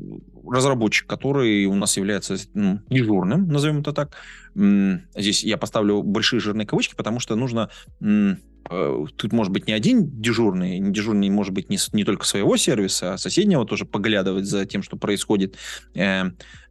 разработчик, который у нас является ну, дежурным, назовем это так, здесь я поставлю большие жирные кавычки, потому что нужно тут может быть не один дежурный, дежурный может быть не, не только своего сервиса, а соседнего тоже поглядывать за тем, что происходит. Э,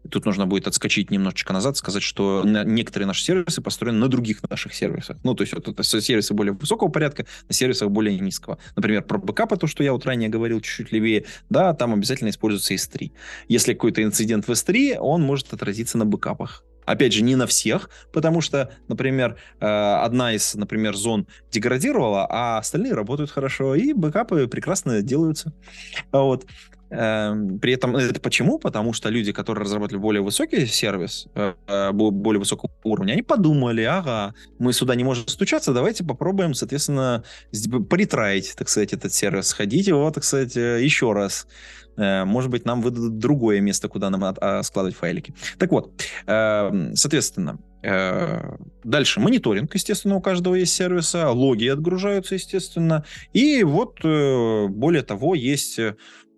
тут нужно будет отскочить немножечко назад, сказать, что некоторые наши сервисы построены на других наших сервисах. Ну, то есть вот это сервисы более высокого порядка на сервисах более низкого. Например, про бэкапы, то, что я вот ранее говорил, чуть-чуть левее, да, там обязательно используется S3. Если какой-то инцидент в S3, он может отразиться на бэкапах. Опять же, не на всех, потому что, например, э, одна из, например, зон деградировала, а остальные работают хорошо, и бэкапы прекрасно делаются. Вот. Эм, при этом это почему? Потому что люди, которые разработали более высокий сервис, э, э, более высокого уровня, они подумали, ага, мы сюда не можем стучаться, давайте попробуем, соответственно, поритраить, так сказать, этот сервис, сходить его, так сказать, еще раз. Э, может быть, нам выдадут другое место, куда нам а, складывать файлики. Так вот, эм, соответственно, э, Дальше мониторинг, естественно, у каждого есть сервиса, логи отгружаются, естественно. И вот, э, более того, есть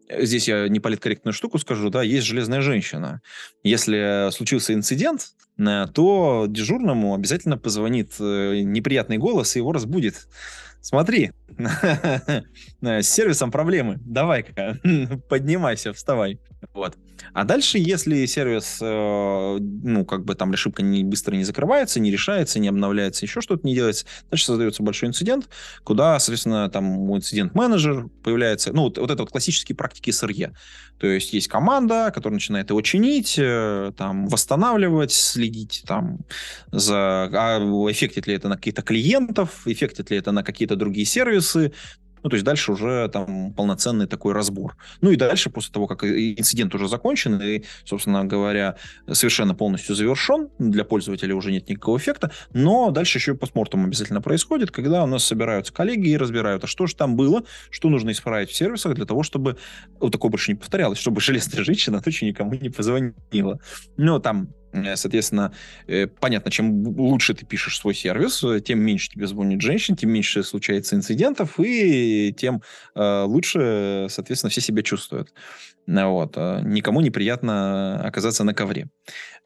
здесь я не политкорректную штуку скажу, да, есть железная женщина. Если случился инцидент, то дежурному обязательно позвонит неприятный голос и его разбудит. Смотри, с сервисом проблемы. Давай-ка, поднимайся, вставай. Вот. А дальше, если сервис, э, ну, как бы там ошибка не, быстро не закрывается, не решается, не обновляется, еще что-то не делается, дальше создается большой инцидент, куда, соответственно, там инцидент-менеджер появляется. Ну, вот, вот это вот классические практики SRE. То есть есть команда, которая начинает его чинить, э, там, восстанавливать, следить там за... А эффектит ли это на каких-то клиентов, эффектит ли это на какие-то другие сервисы, ну, то есть дальше уже там полноценный такой разбор. Ну и дальше, после того, как инцидент уже закончен и, собственно говоря, совершенно полностью завершен, для пользователя уже нет никакого эффекта, но дальше еще и постмортом обязательно происходит, когда у нас собираются коллеги и разбирают, а что же там было, что нужно исправить в сервисах для того, чтобы вот такое больше не повторялось, чтобы железная женщина точно никому не позвонила. Ну, там соответственно, э, понятно, чем лучше ты пишешь свой сервис, э, тем меньше тебе звонит женщин, тем меньше случается инцидентов, и тем лучше, соответственно, все себя чувствуют. Вот. Никому неприятно оказаться на ковре.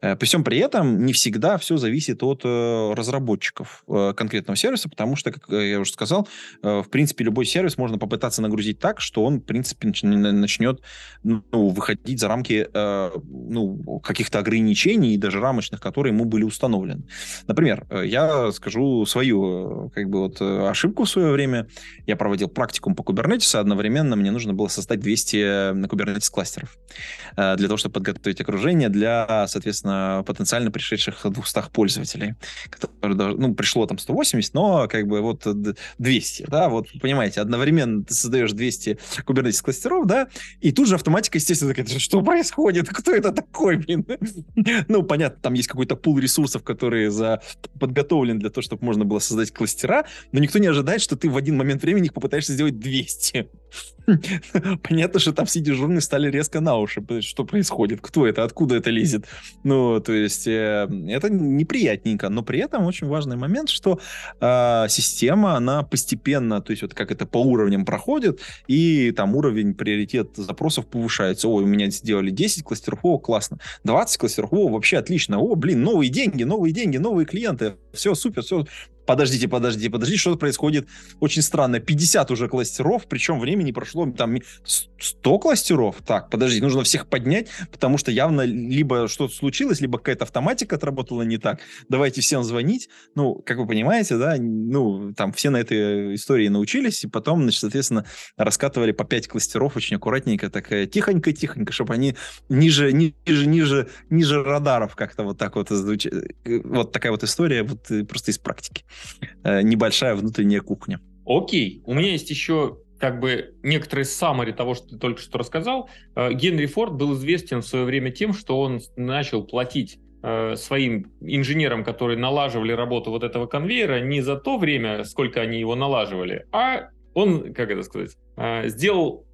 Э, при всем при этом не всегда все зависит от э, разработчиков э, конкретного сервиса, потому что, как я уже сказал, в принципе, любой сервис можно попытаться нагрузить так, что он, в принципе, начнет ну, выходить за рамки ну, каких-то ограничений, даже рамочных, которые ему были установлены. Например, я скажу свою как бы вот ошибку в свое время. Я проводил практикум по Kubernetes, одновременно мне нужно было создать 200 на Kubernetes кластеров для того, чтобы подготовить окружение для, соответственно, соответственно, потенциально пришедших 200 пользователей. Которые, ну, пришло там 180, но как бы вот 200, да, вот понимаете, одновременно ты создаешь 200 Kubernetes кластеров, да, и тут же автоматика, естественно, такая, что происходит, кто это такой, блин? Ну, понятно, там есть какой-то пул ресурсов, которые за... подготовлены для того, чтобы можно было создать кластера, но никто не ожидает, что ты в один момент времени их попытаешься сделать 200. Понятно, что там все дежурные стали резко на уши. Что происходит? Кто это? Откуда это лезет? Ну, то есть э, это неприятненько. Но при этом очень важный момент, что э, система, она постепенно, то есть вот как это по уровням проходит, и там уровень приоритет запросов повышается. Ой, у меня сделали 10 кластеров, о, классно. 20 кластеров, о, вообще отлично. О, блин, новые деньги, новые деньги, новые клиенты. Все, супер, все подождите, подождите, подождите, что происходит очень странно. 50 уже кластеров, причем времени прошло там 100 кластеров. Так, подожди, нужно всех поднять, потому что явно либо что-то случилось, либо какая-то автоматика отработала не так. Давайте всем звонить. Ну, как вы понимаете, да, ну, там все на этой истории научились, и потом, значит, соответственно, раскатывали по 5 кластеров очень аккуратненько, такая тихонько-тихонько, чтобы они ниже, ниже, ниже, ниже радаров как-то вот так вот звучали. Вот такая вот история вот э, просто из практики. Э, небольшая внутренняя кухня. Окей, у меня есть еще как бы некоторые саммари того, что ты только что рассказал. Э, Генри Форд был известен в свое время тем, что он начал платить э, своим инженерам, которые налаживали работу вот этого конвейера, не за то время, сколько они его налаживали, а он, как это сказать, сделал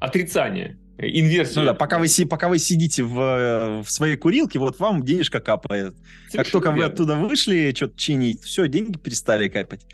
отрицание инверсию. Ну да, пока вы, пока вы сидите в, в своей курилке, вот вам денежка капает. Совершенно как только верно. вы оттуда вышли, что-то чинить, все, деньги перестали капать.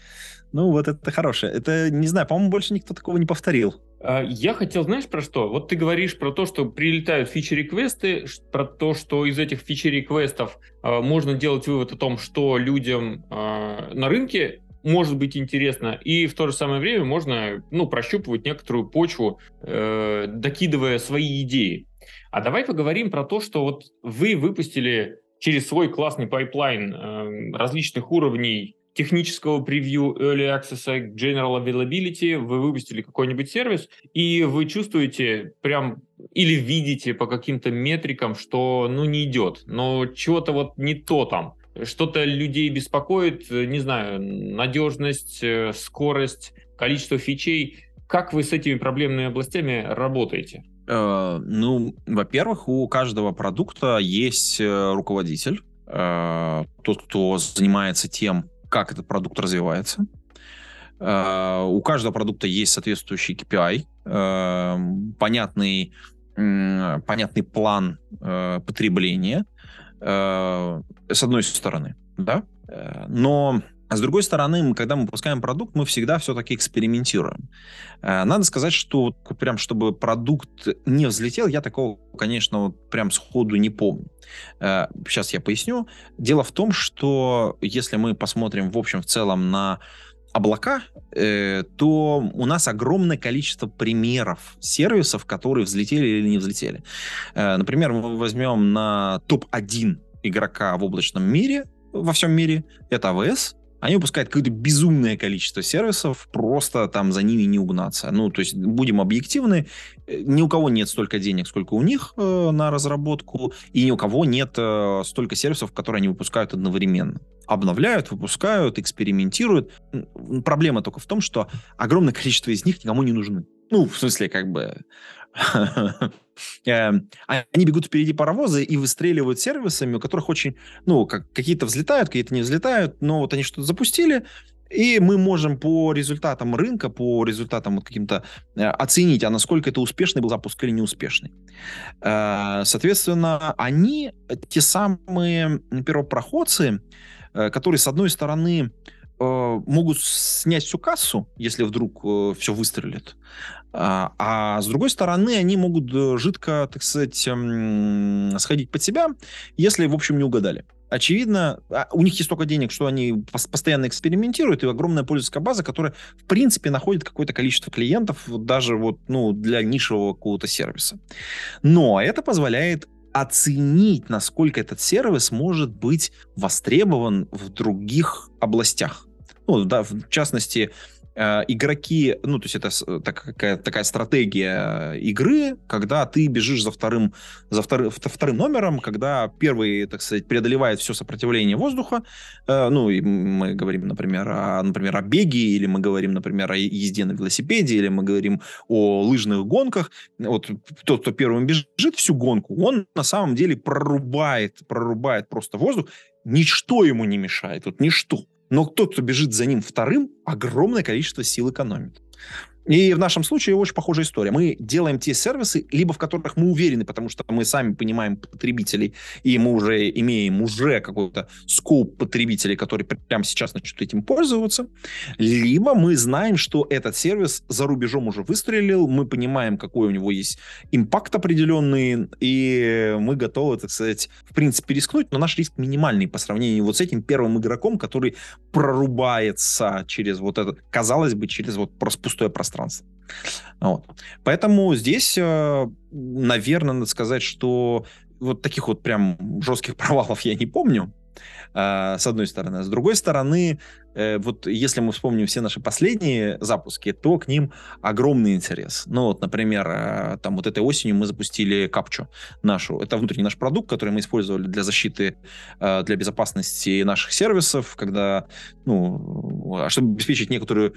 Ну, вот это хорошее. Это, не знаю, по-моему, больше никто такого не повторил. А, я хотел, знаешь, про что? Вот ты говоришь про то, что прилетают фичи-реквесты, про то, что из этих фичи-реквестов э, можно делать вывод о том, что людям э, на рынке может быть интересно, и в то же самое время можно, ну, прощупывать некоторую почву, э, докидывая свои идеи. А давай поговорим про то, что вот вы выпустили через свой классный pipeline э, различных уровней технического превью Early Access General Availability, вы выпустили какой-нибудь сервис, и вы чувствуете прям или видите по каким-то метрикам, что ну не идет, но чего-то вот не то там. Что-то людей беспокоит, не знаю, надежность, э, скорость, количество фичей. Как вы с этими проблемными областями работаете? Э, ну, во-первых, у каждого продукта есть э, руководитель, тот, кто занимается тем, как этот продукт развивается. У каждого продукта есть соответствующий KPI, э, понятный, понятный план э, потребления, э, с одной стороны, да, но а с другой стороны, мы, когда мы выпускаем продукт, мы всегда все-таки экспериментируем. Э, надо сказать, что прям чтобы продукт не взлетел, я такого, конечно, вот прям сходу не помню. Сейчас э, я поясню. Дело в том, что если мы посмотрим в общем в целом на облака, э, то у нас огромное количество примеров сервисов, которые взлетели или не взлетели. Например, мы возьмем на топ-1 игрока в облачном мире, во всем мире, это AWS, они выпускают какое-то безумное количество сервисов, просто там за ними не угнаться. Ну, то есть, будем объективны, э, ни у кого нет столько денег, сколько у них э, на разработку, и ни у кого нет э, столько сервисов, которые они выпускают одновременно. Обновляют, выпускают, экспериментируют. Проблема только в том, что огромное количество из них никому не нужны. Ну, в смысле, как бы Эм, они бегут впереди паровоза и выстреливают сервисами, у которых очень, ну, как, какие-то взлетают, какие-то не взлетают, но вот они что-то запустили, и мы можем по результатам рынка, по результатам вот каким-то э, оценить, а насколько это успешный был запуск или неуспешный. Э, соответственно, они те самые первопроходцы, э, которые, с одной стороны, э, могут снять всю кассу, если вдруг э, все выстрелит, а, а с другой стороны, они могут э, жидко, так сказать, сходить под себя, если, в общем, не угадали. Очевидно, а, у них есть столько денег, что они постоянно экспериментируют, и огромная пользовательская база, которая, в принципе, находит какое-то количество клиентов даже вот, ну, для нишевого какого-то сервиса. Но это позволяет оценить, насколько этот сервис может быть востребован в других областях. Ну, да, в частности, Э, игроки, ну, то есть это такая, такая стратегия игры, когда ты бежишь за вторым, за вторым, вторым номером, когда первый, так сказать, преодолевает все сопротивление воздуха, э, ну, и мы говорим, например, о, например, о беге, или мы говорим, например, о езде на велосипеде, или мы говорим о лыжных гонках, вот тот, кто первым бежит всю гонку, он на самом деле прорубает, прорубает просто воздух, ничто ему не мешает, вот ничто. Но тот, кто бежит за ним вторым, огромное количество сил экономит. И в нашем случае очень похожая история. Мы делаем те сервисы, либо в которых мы уверены, потому что мы сами понимаем потребителей, и мы уже имеем уже какой-то скоп потребителей, которые прямо сейчас начнут этим пользоваться, либо мы знаем, что этот сервис за рубежом уже выстрелил, мы понимаем, какой у него есть импакт определенный, и мы готовы, так сказать, в принципе, рискнуть, но наш риск минимальный по сравнению вот с этим первым игроком, который прорубается через вот этот, казалось бы, через вот просто пустое пространство. Вот. Поэтому здесь, э, наверное, надо сказать, что вот таких вот прям жестких провалов я не помню. э, с одной стороны. С другой стороны, э, вот если мы вспомним все наши последние запуски, то к ним огромный интерес. Ну вот, например, э, там вот этой осенью мы запустили капчу нашу. Это внутренний наш продукт, который мы использовали для защиты, э, для безопасности наших сервисов, когда, ну, а чтобы обеспечить некоторую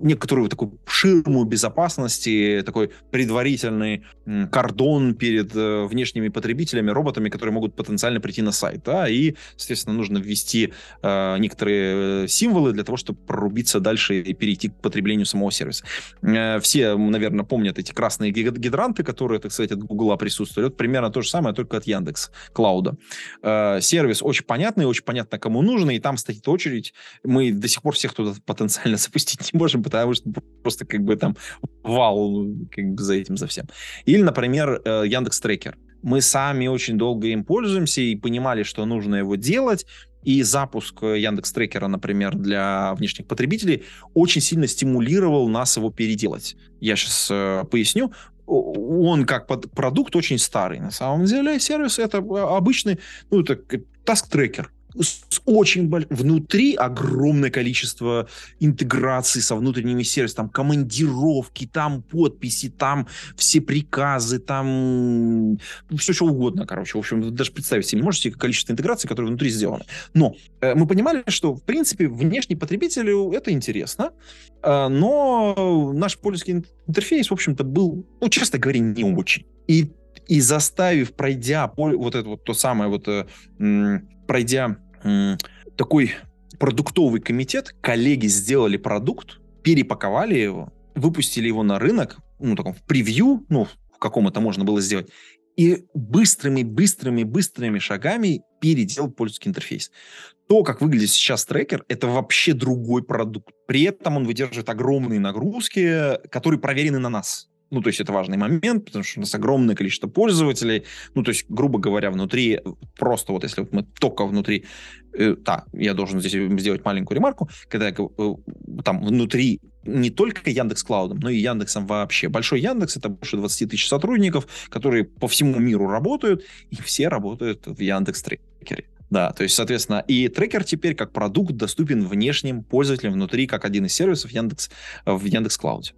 некоторую такую ширму безопасности, такой предварительный кордон перед внешними потребителями, роботами, которые могут потенциально прийти на сайт. Да, и, соответственно, нужно ввести некоторые символы для того, чтобы прорубиться дальше и перейти к потреблению самого сервиса. Э, все, наверное, помнят эти красные гидранты, которые, так сказать, от Гугла присутствуют. Вот примерно то же самое, только от Яндекс Клауда. Э, сервис очень понятный, очень понятно, кому нужно, и там стоит очередь. Мы до сих пор всех туда потенциально запустить не можем, потому что просто как бы там вал как бы за этим, за всем. Или, например, э, Яндекс Трекер. Мы сами очень долго им пользуемся и понимали, что нужно его делать, и запуск Яндекс Трекера, например, для внешних потребителей очень сильно стимулировал нас его переделать. Я сейчас э, поясню. Он как продукт очень старый. На самом деле сервис это обычный, ну, это таск-трекер очень боль... внутри огромное количество интеграций со внутренними сервисами, там командировки, там подписи, там все приказы, там все что угодно, короче. В общем, даже представить себе не можете количество интеграций, которые внутри сделаны. Но э, мы понимали, что, в принципе, внешний потребителю это интересно, э, но наш пользовательский интерфейс, в общем-то, был, ну, честно говоря, не очень. И и заставив, пройдя вот это вот то самое вот, э, пройдя такой продуктовый комитет, коллеги сделали продукт, перепаковали его, выпустили его на рынок, ну, таком в превью, ну, в каком это можно было сделать, и быстрыми, быстрыми, быстрыми шагами переделал пользовательский интерфейс. То, как выглядит сейчас трекер, это вообще другой продукт. При этом он выдерживает огромные нагрузки, которые проверены на нас. Ну, то есть это важный момент, потому что у нас огромное количество пользователей. Ну, то есть, грубо говоря, внутри, просто вот если вот мы только внутри, э, да, я должен здесь сделать маленькую ремарку, когда э, там внутри не только Яндекс Клаудом, но и Яндексом вообще. Большой Яндекс это больше 20 тысяч сотрудников, которые по всему миру работают, и все работают в Яндекс Трекере. Да, то есть, соответственно, и трекер теперь как продукт доступен внешним пользователям внутри, как один из сервисов Яндекс в Яндекс Клауде.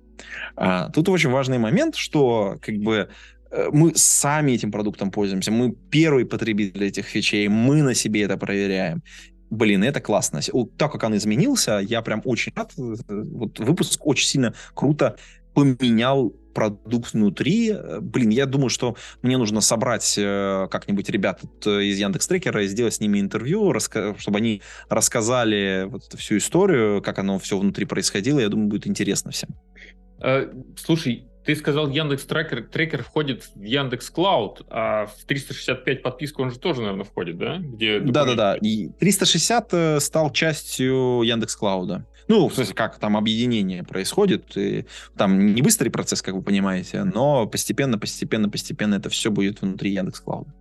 А, тут очень важный момент, что как бы э, мы сами этим продуктом пользуемся, мы первый потребитель этих фичей, мы на себе это проверяем. Блин, это классно. Так как он изменился, я прям очень рад. Э, вот выпуск очень сильно круто поменял продукт внутри. Блин, я думаю, что мне нужно собрать э, как-нибудь ребят из Яндекс Трекера и сделать с ними интервью, чтобы они рассказали вот эту всю историю, как оно все внутри происходило. Я думаю, будет интересно всем. Э, слушай, ты сказал, Яндекс Трекер, трекер входит в Яндекс Клауд, а в 365 подписку он же тоже, наверное, входит, да? Да-да-да. 360 э, стал частью Яндекс Клауда. Ну, в смысле, как там объединение происходит. И, там не быстрый процесс, как вы понимаете, но постепенно, постепенно, постепенно это все будет внутри Яндекс Клауда.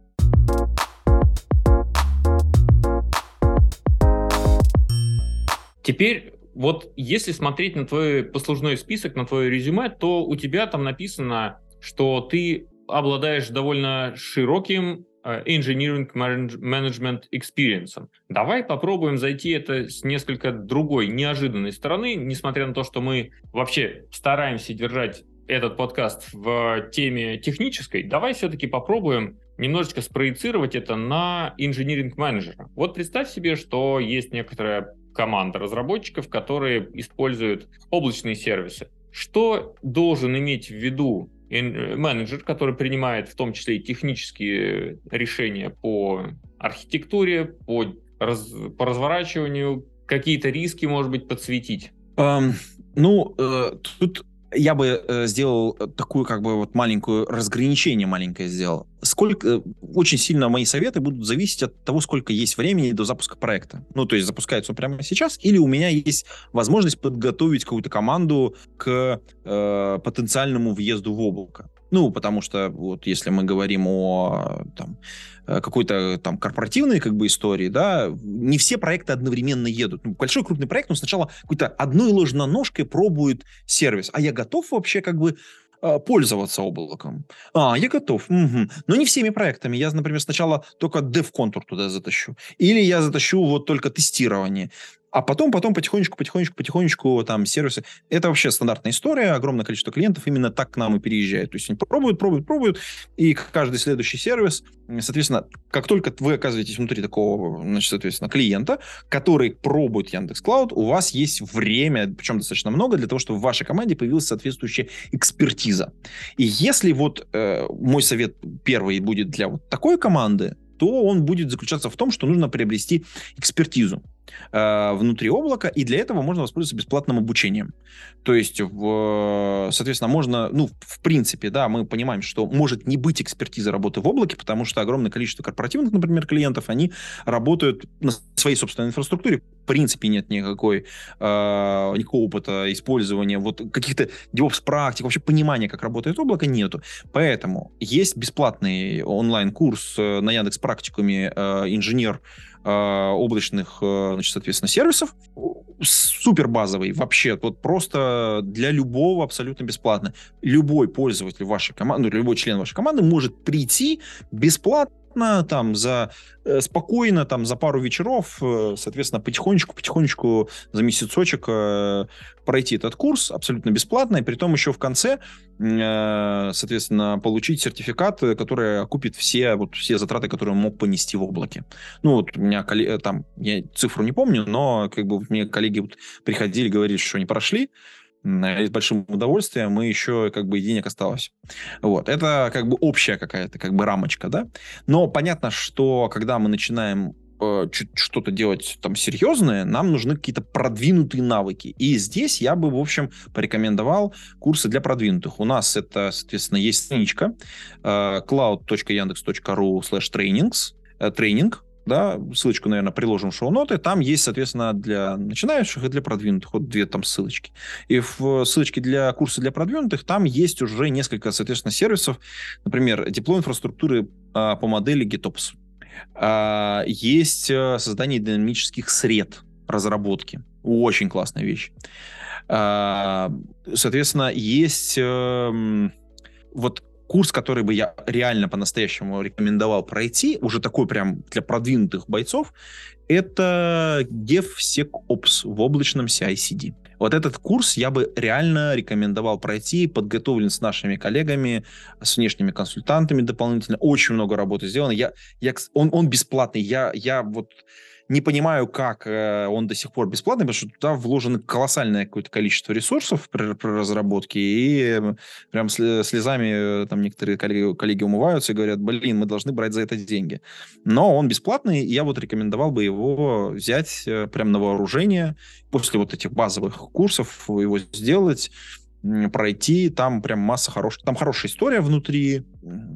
Теперь вот если смотреть на твой послужной список, на твое резюме, то у тебя там написано, что ты обладаешь довольно широким engineering management experience. Давай попробуем зайти это с несколько другой, неожиданной стороны, несмотря на то, что мы вообще стараемся держать этот подкаст в теме технической, давай все-таки попробуем немножечко спроецировать это на инжиниринг менеджера. Вот представь себе, что есть некоторая команда разработчиков, которые используют облачные сервисы. Что должен иметь в виду менеджер, который принимает в том числе и технические решения по архитектуре, по, раз, по разворачиванию, какие-то риски, может быть, подсветить? Um, ну, э, тут я бы э, сделал такую как бы вот маленькую разграничение маленькое сделал. Сколько э, очень сильно мои советы будут зависеть от того, сколько есть времени до запуска проекта. Ну, то есть запускается он прямо сейчас, или у меня есть возможность подготовить какую-то команду к э, потенциальному въезду в облако. Ну, потому что вот если мы говорим о там, э, какой-то там корпоративной как бы истории, да, не все проекты одновременно едут. Ну, большой крупный проект, но сначала какой-то одной ложноножкой пробует сервис. А я готов вообще как бы э, пользоваться облаком. А, я готов. Угу. Но не всеми проектами. Я, например, сначала только dev-контур туда затащу. Или я затащу вот только тестирование. А потом, потом потихонечку, потихонечку, потихонечку там сервисы. Это вообще стандартная история. Огромное количество клиентов именно так к нам и переезжает. То есть они пробуют, пробуют, пробуют, и каждый следующий сервис, соответственно, как только вы оказываетесь внутри такого, значит, соответственно, клиента, который пробует Яндекс Клауд, у вас есть время, причем достаточно много, для того, чтобы в вашей команде появилась соответствующая экспертиза. И если вот э, мой совет первый будет для вот такой команды, то он будет заключаться в том, что нужно приобрести экспертизу. Э, внутри облака, и для этого можно воспользоваться бесплатным обучением. То есть, в, соответственно, можно, ну, в принципе, да, мы понимаем, что может не быть экспертизы работы в облаке, потому что огромное количество корпоративных, например, клиентов, они работают на своей собственной инфраструктуре, в принципе нет никакой, э, никакого опыта использования вот каких-то DevOps практик, вообще понимания, как работает облако, нету. Поэтому есть бесплатный онлайн-курс э, на Яндекс практикуме э, инженер облачных, э, значит, соответственно, сервисов. Супер базовый вообще, вот просто для любого абсолютно бесплатно. Любой пользователь вашей команды, ну, любой член вашей команды может прийти бесплатно там за э, спокойно там за пару вечеров, э, соответственно, потихонечку, потихонечку за месяцочек э, пройти этот курс абсолютно бесплатно, и при том еще в конце, соответственно, получить сертификат, который окупит все, вот, все затраты, которые он мог понести в облаке. Ну, вот у меня там, я цифру не помню, но как бы мне коллеги вот приходили, говорили, что они прошли, с большим удовольствием, мы еще как бы денег осталось. Вот. Это как бы общая какая-то как бы рамочка, да. Но понятно, что когда мы начинаем э, что-то делать там серьезное, нам нужны какие-то продвинутые навыки. И здесь я бы, в общем, порекомендовал курсы для продвинутых. У нас это, соответственно, есть страничка э, cloud.yandex.ru slash trainings, э, тренинг, да, ссылочку, наверное, приложим в шоу-ноты, там есть, соответственно, для начинающих и для продвинутых, вот две там ссылочки. И в ссылочке для курса для продвинутых там есть уже несколько, соответственно, сервисов, например, диплом инфраструктуры а, по модели GitOps. А, есть а, создание динамических сред разработки. Очень классная вещь. А, соответственно, есть э, вот курс, который бы я реально по-настоящему рекомендовал пройти, уже такой прям для продвинутых бойцов, это DevSecOps в облачном CI-CD. Вот этот курс я бы реально рекомендовал пройти, подготовлен с нашими коллегами, с внешними консультантами дополнительно. Очень много работы сделано. Я, я, он, он бесплатный. Я, я вот не понимаю, как э, он до сих пор бесплатный, потому что туда вложено колоссальное какое-то количество ресурсов при, при разработке, и прям слезами э, там некоторые коллеги, коллеги умываются и говорят, блин, мы должны брать за это деньги. Но он бесплатный, и я вот рекомендовал бы его взять э, прям на вооружение, после вот этих базовых курсов его сделать, пройти, там прям масса хороших, там хорошая история внутри,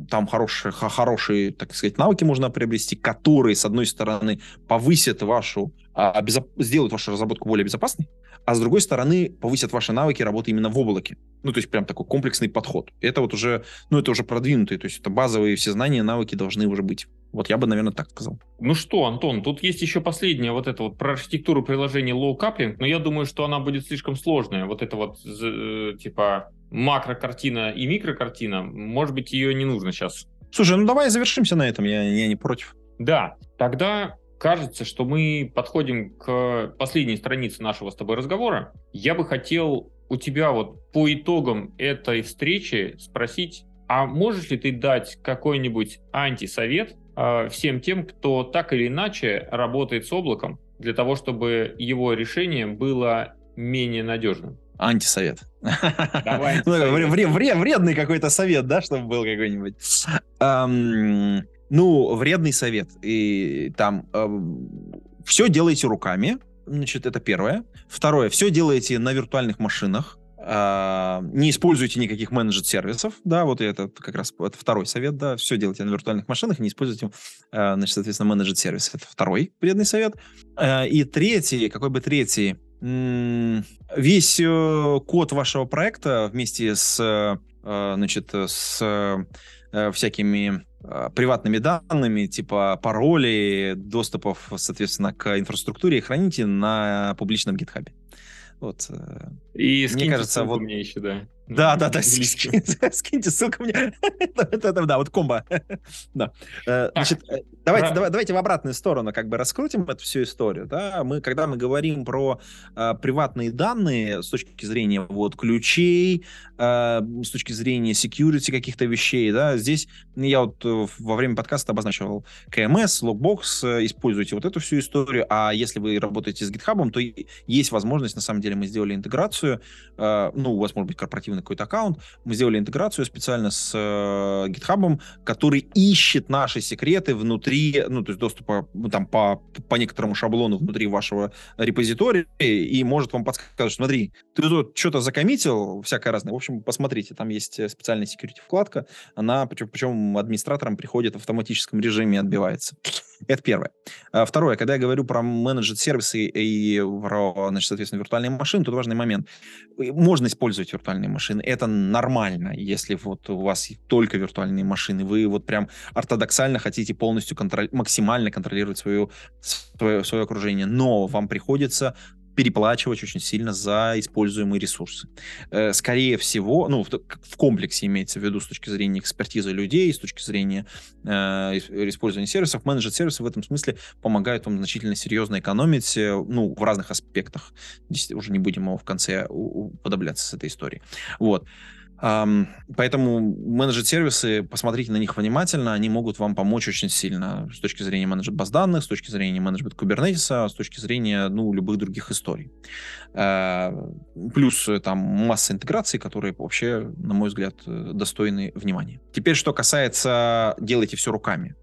там хорошие, хорошие, так сказать, навыки можно приобрести, которые, с одной стороны, повысят вашу, а, безоп... сделают вашу разработку более безопасной, а с другой стороны, повысят ваши навыки работы именно в облаке. Ну, то есть прям такой комплексный подход. Это вот уже, ну, это уже продвинутые, то есть это базовые все знания, навыки должны уже быть. Вот я бы, наверное, так сказал. Ну что, Антон, тут есть еще последняя вот это вот про архитектуру приложения low coupling, но я думаю, что она будет слишком сложная. Вот это вот э, типа макрокартина и микрокартина, может быть, ее не нужно сейчас. Слушай, ну давай завершимся на этом, я, я не против. Да, тогда кажется, что мы подходим к последней странице нашего с тобой разговора. Я бы хотел у тебя вот по итогам этой встречи спросить, а можешь ли ты дать какой-нибудь антисовет э, всем тем, кто так или иначе работает с облаком, для того, чтобы его решение было менее надежным? Антисовет. Давай. Ну, вредный какой-то совет, да, чтобы был какой-нибудь. Ну, вредный совет. И там все делайте руками. Значит, это первое. Второе, все делайте на виртуальных машинах. А, не используйте никаких менеджер-сервисов, да, вот это как раз это второй совет, да, все делайте на виртуальных машинах, не используйте, а, значит, соответственно, менеджер-сервис, это второй вредный совет. А, и третий, какой бы третий, весь э, код вашего проекта вместе с, э, значит, с э, всякими приватными данными, типа паролей, доступов, соответственно, к инфраструктуре храните на публичном гитхабе. Вот. И мне кажется, вот мне еще, да. Да, да, да, скиньте ссылку мне. Да, вот комбо. Да. Э, значит, э, давайте, давайте в обратную сторону как бы раскрутим эту всю историю. Да? Мы, когда мы говорим про э, приватные данные с точки зрения вот ключей, с точки зрения security каких-то вещей, да, здесь я вот во время подкаста обозначивал КМС, Logbox, используйте вот эту всю историю, а если вы работаете с GitHub, то есть возможность, на самом деле мы сделали интеграцию, ну, у вас может быть корпоративный какой-то аккаунт, мы сделали интеграцию специально с э, GitHub, который ищет наши секреты внутри, ну, то есть доступа ну, там по, по некоторому шаблону внутри вашего репозитория и может вам подсказать, смотри, ты тут что-то закоммитил, всякое разное. В общем, посмотрите, там есть э, специальная security вкладка, она, причем, причем администраторам приходит в автоматическом режиме отбивается. Это первое. А второе, когда я говорю про менеджер сервисы и про, значит, соответственно, виртуальные машины, тут важный момент. Можно использовать виртуальные машины, это нормально, если вот у вас только виртуальные машины, вы вот прям ортодоксально хотите полностью контроль, максимально контролировать свое, свое, свое окружение, но вам приходится переплачивать очень сильно за используемые ресурсы. Э, скорее всего, ну, в комплексе имеется в виду с точки зрения экспертизы людей, с точки зрения э, использования сервисов, менеджер сервисы в этом смысле помогают вам значительно серьезно экономить, э, ну, в разных аспектах. Здесь уже не будем в конце уподобляться с этой историей. Вот. Поэтому менеджер-сервисы, посмотрите на них внимательно, они могут вам помочь очень сильно с точки зрения менеджмент баз данных, с точки зрения менеджмента Kubernetes, с точки зрения ну, любых других историй. А, плюс э, там масса интеграций, которые вообще, на мой взгляд, э, достойны внимания. Теперь, что касается «делайте все руками».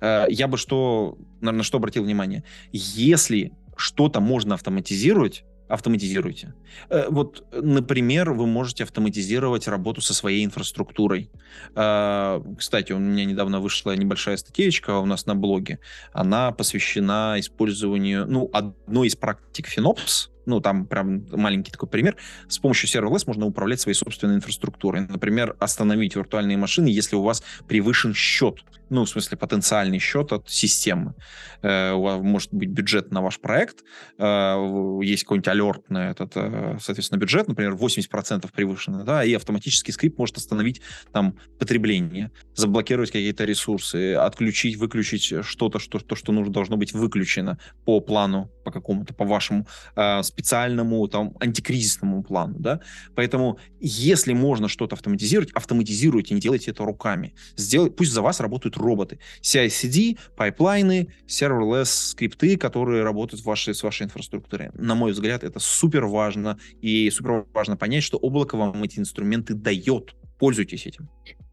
Э, я бы что, на что обратил внимание? Если что-то можно автоматизировать, автоматизируйте. Э, вот, например, вы можете автоматизировать работу со своей инфраструктурой. Э, кстати, у меня недавно вышла небольшая статейка у нас на блоге. Она посвящена использованию, ну, одной из практик FinOps, ну, там прям маленький такой пример, с помощью Serverless можно управлять своей собственной инфраструктурой. Например, остановить виртуальные машины, если у вас превышен счет, ну, в смысле, потенциальный счет от системы. Э, у вас может быть бюджет на ваш проект, э, есть какой-нибудь алерт на этот, э, соответственно, бюджет, например, 80% превышено, да, и автоматический скрипт может остановить там потребление, заблокировать какие-то ресурсы, отключить, выключить что-то, что, то, что нужно, должно быть выключено по плану, по какому-то, по вашему э, специальному там антикризисному плану, да. Поэтому, если можно что-то автоматизировать, автоматизируйте, не делайте это руками. Сделай, пусть за вас работают роботы. CI/CD, пайплайны, serverless скрипты, которые работают в вашей, с вашей инфраструктурой. На мой взгляд, это супер важно, и супер важно понять, что облако вам эти инструменты дает. Пользуйтесь этим.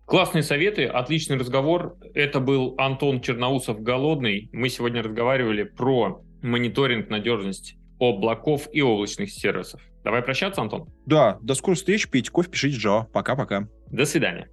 Классные советы, отличный разговор. Это был Антон Черноусов «Голодный». Мы сегодня разговаривали про мониторинг надежности облаков и облачных сервисов. Давай прощаться, Антон? Да, до скорых встреч, пейте кофе, пишите Java. Пока-пока. До свидания.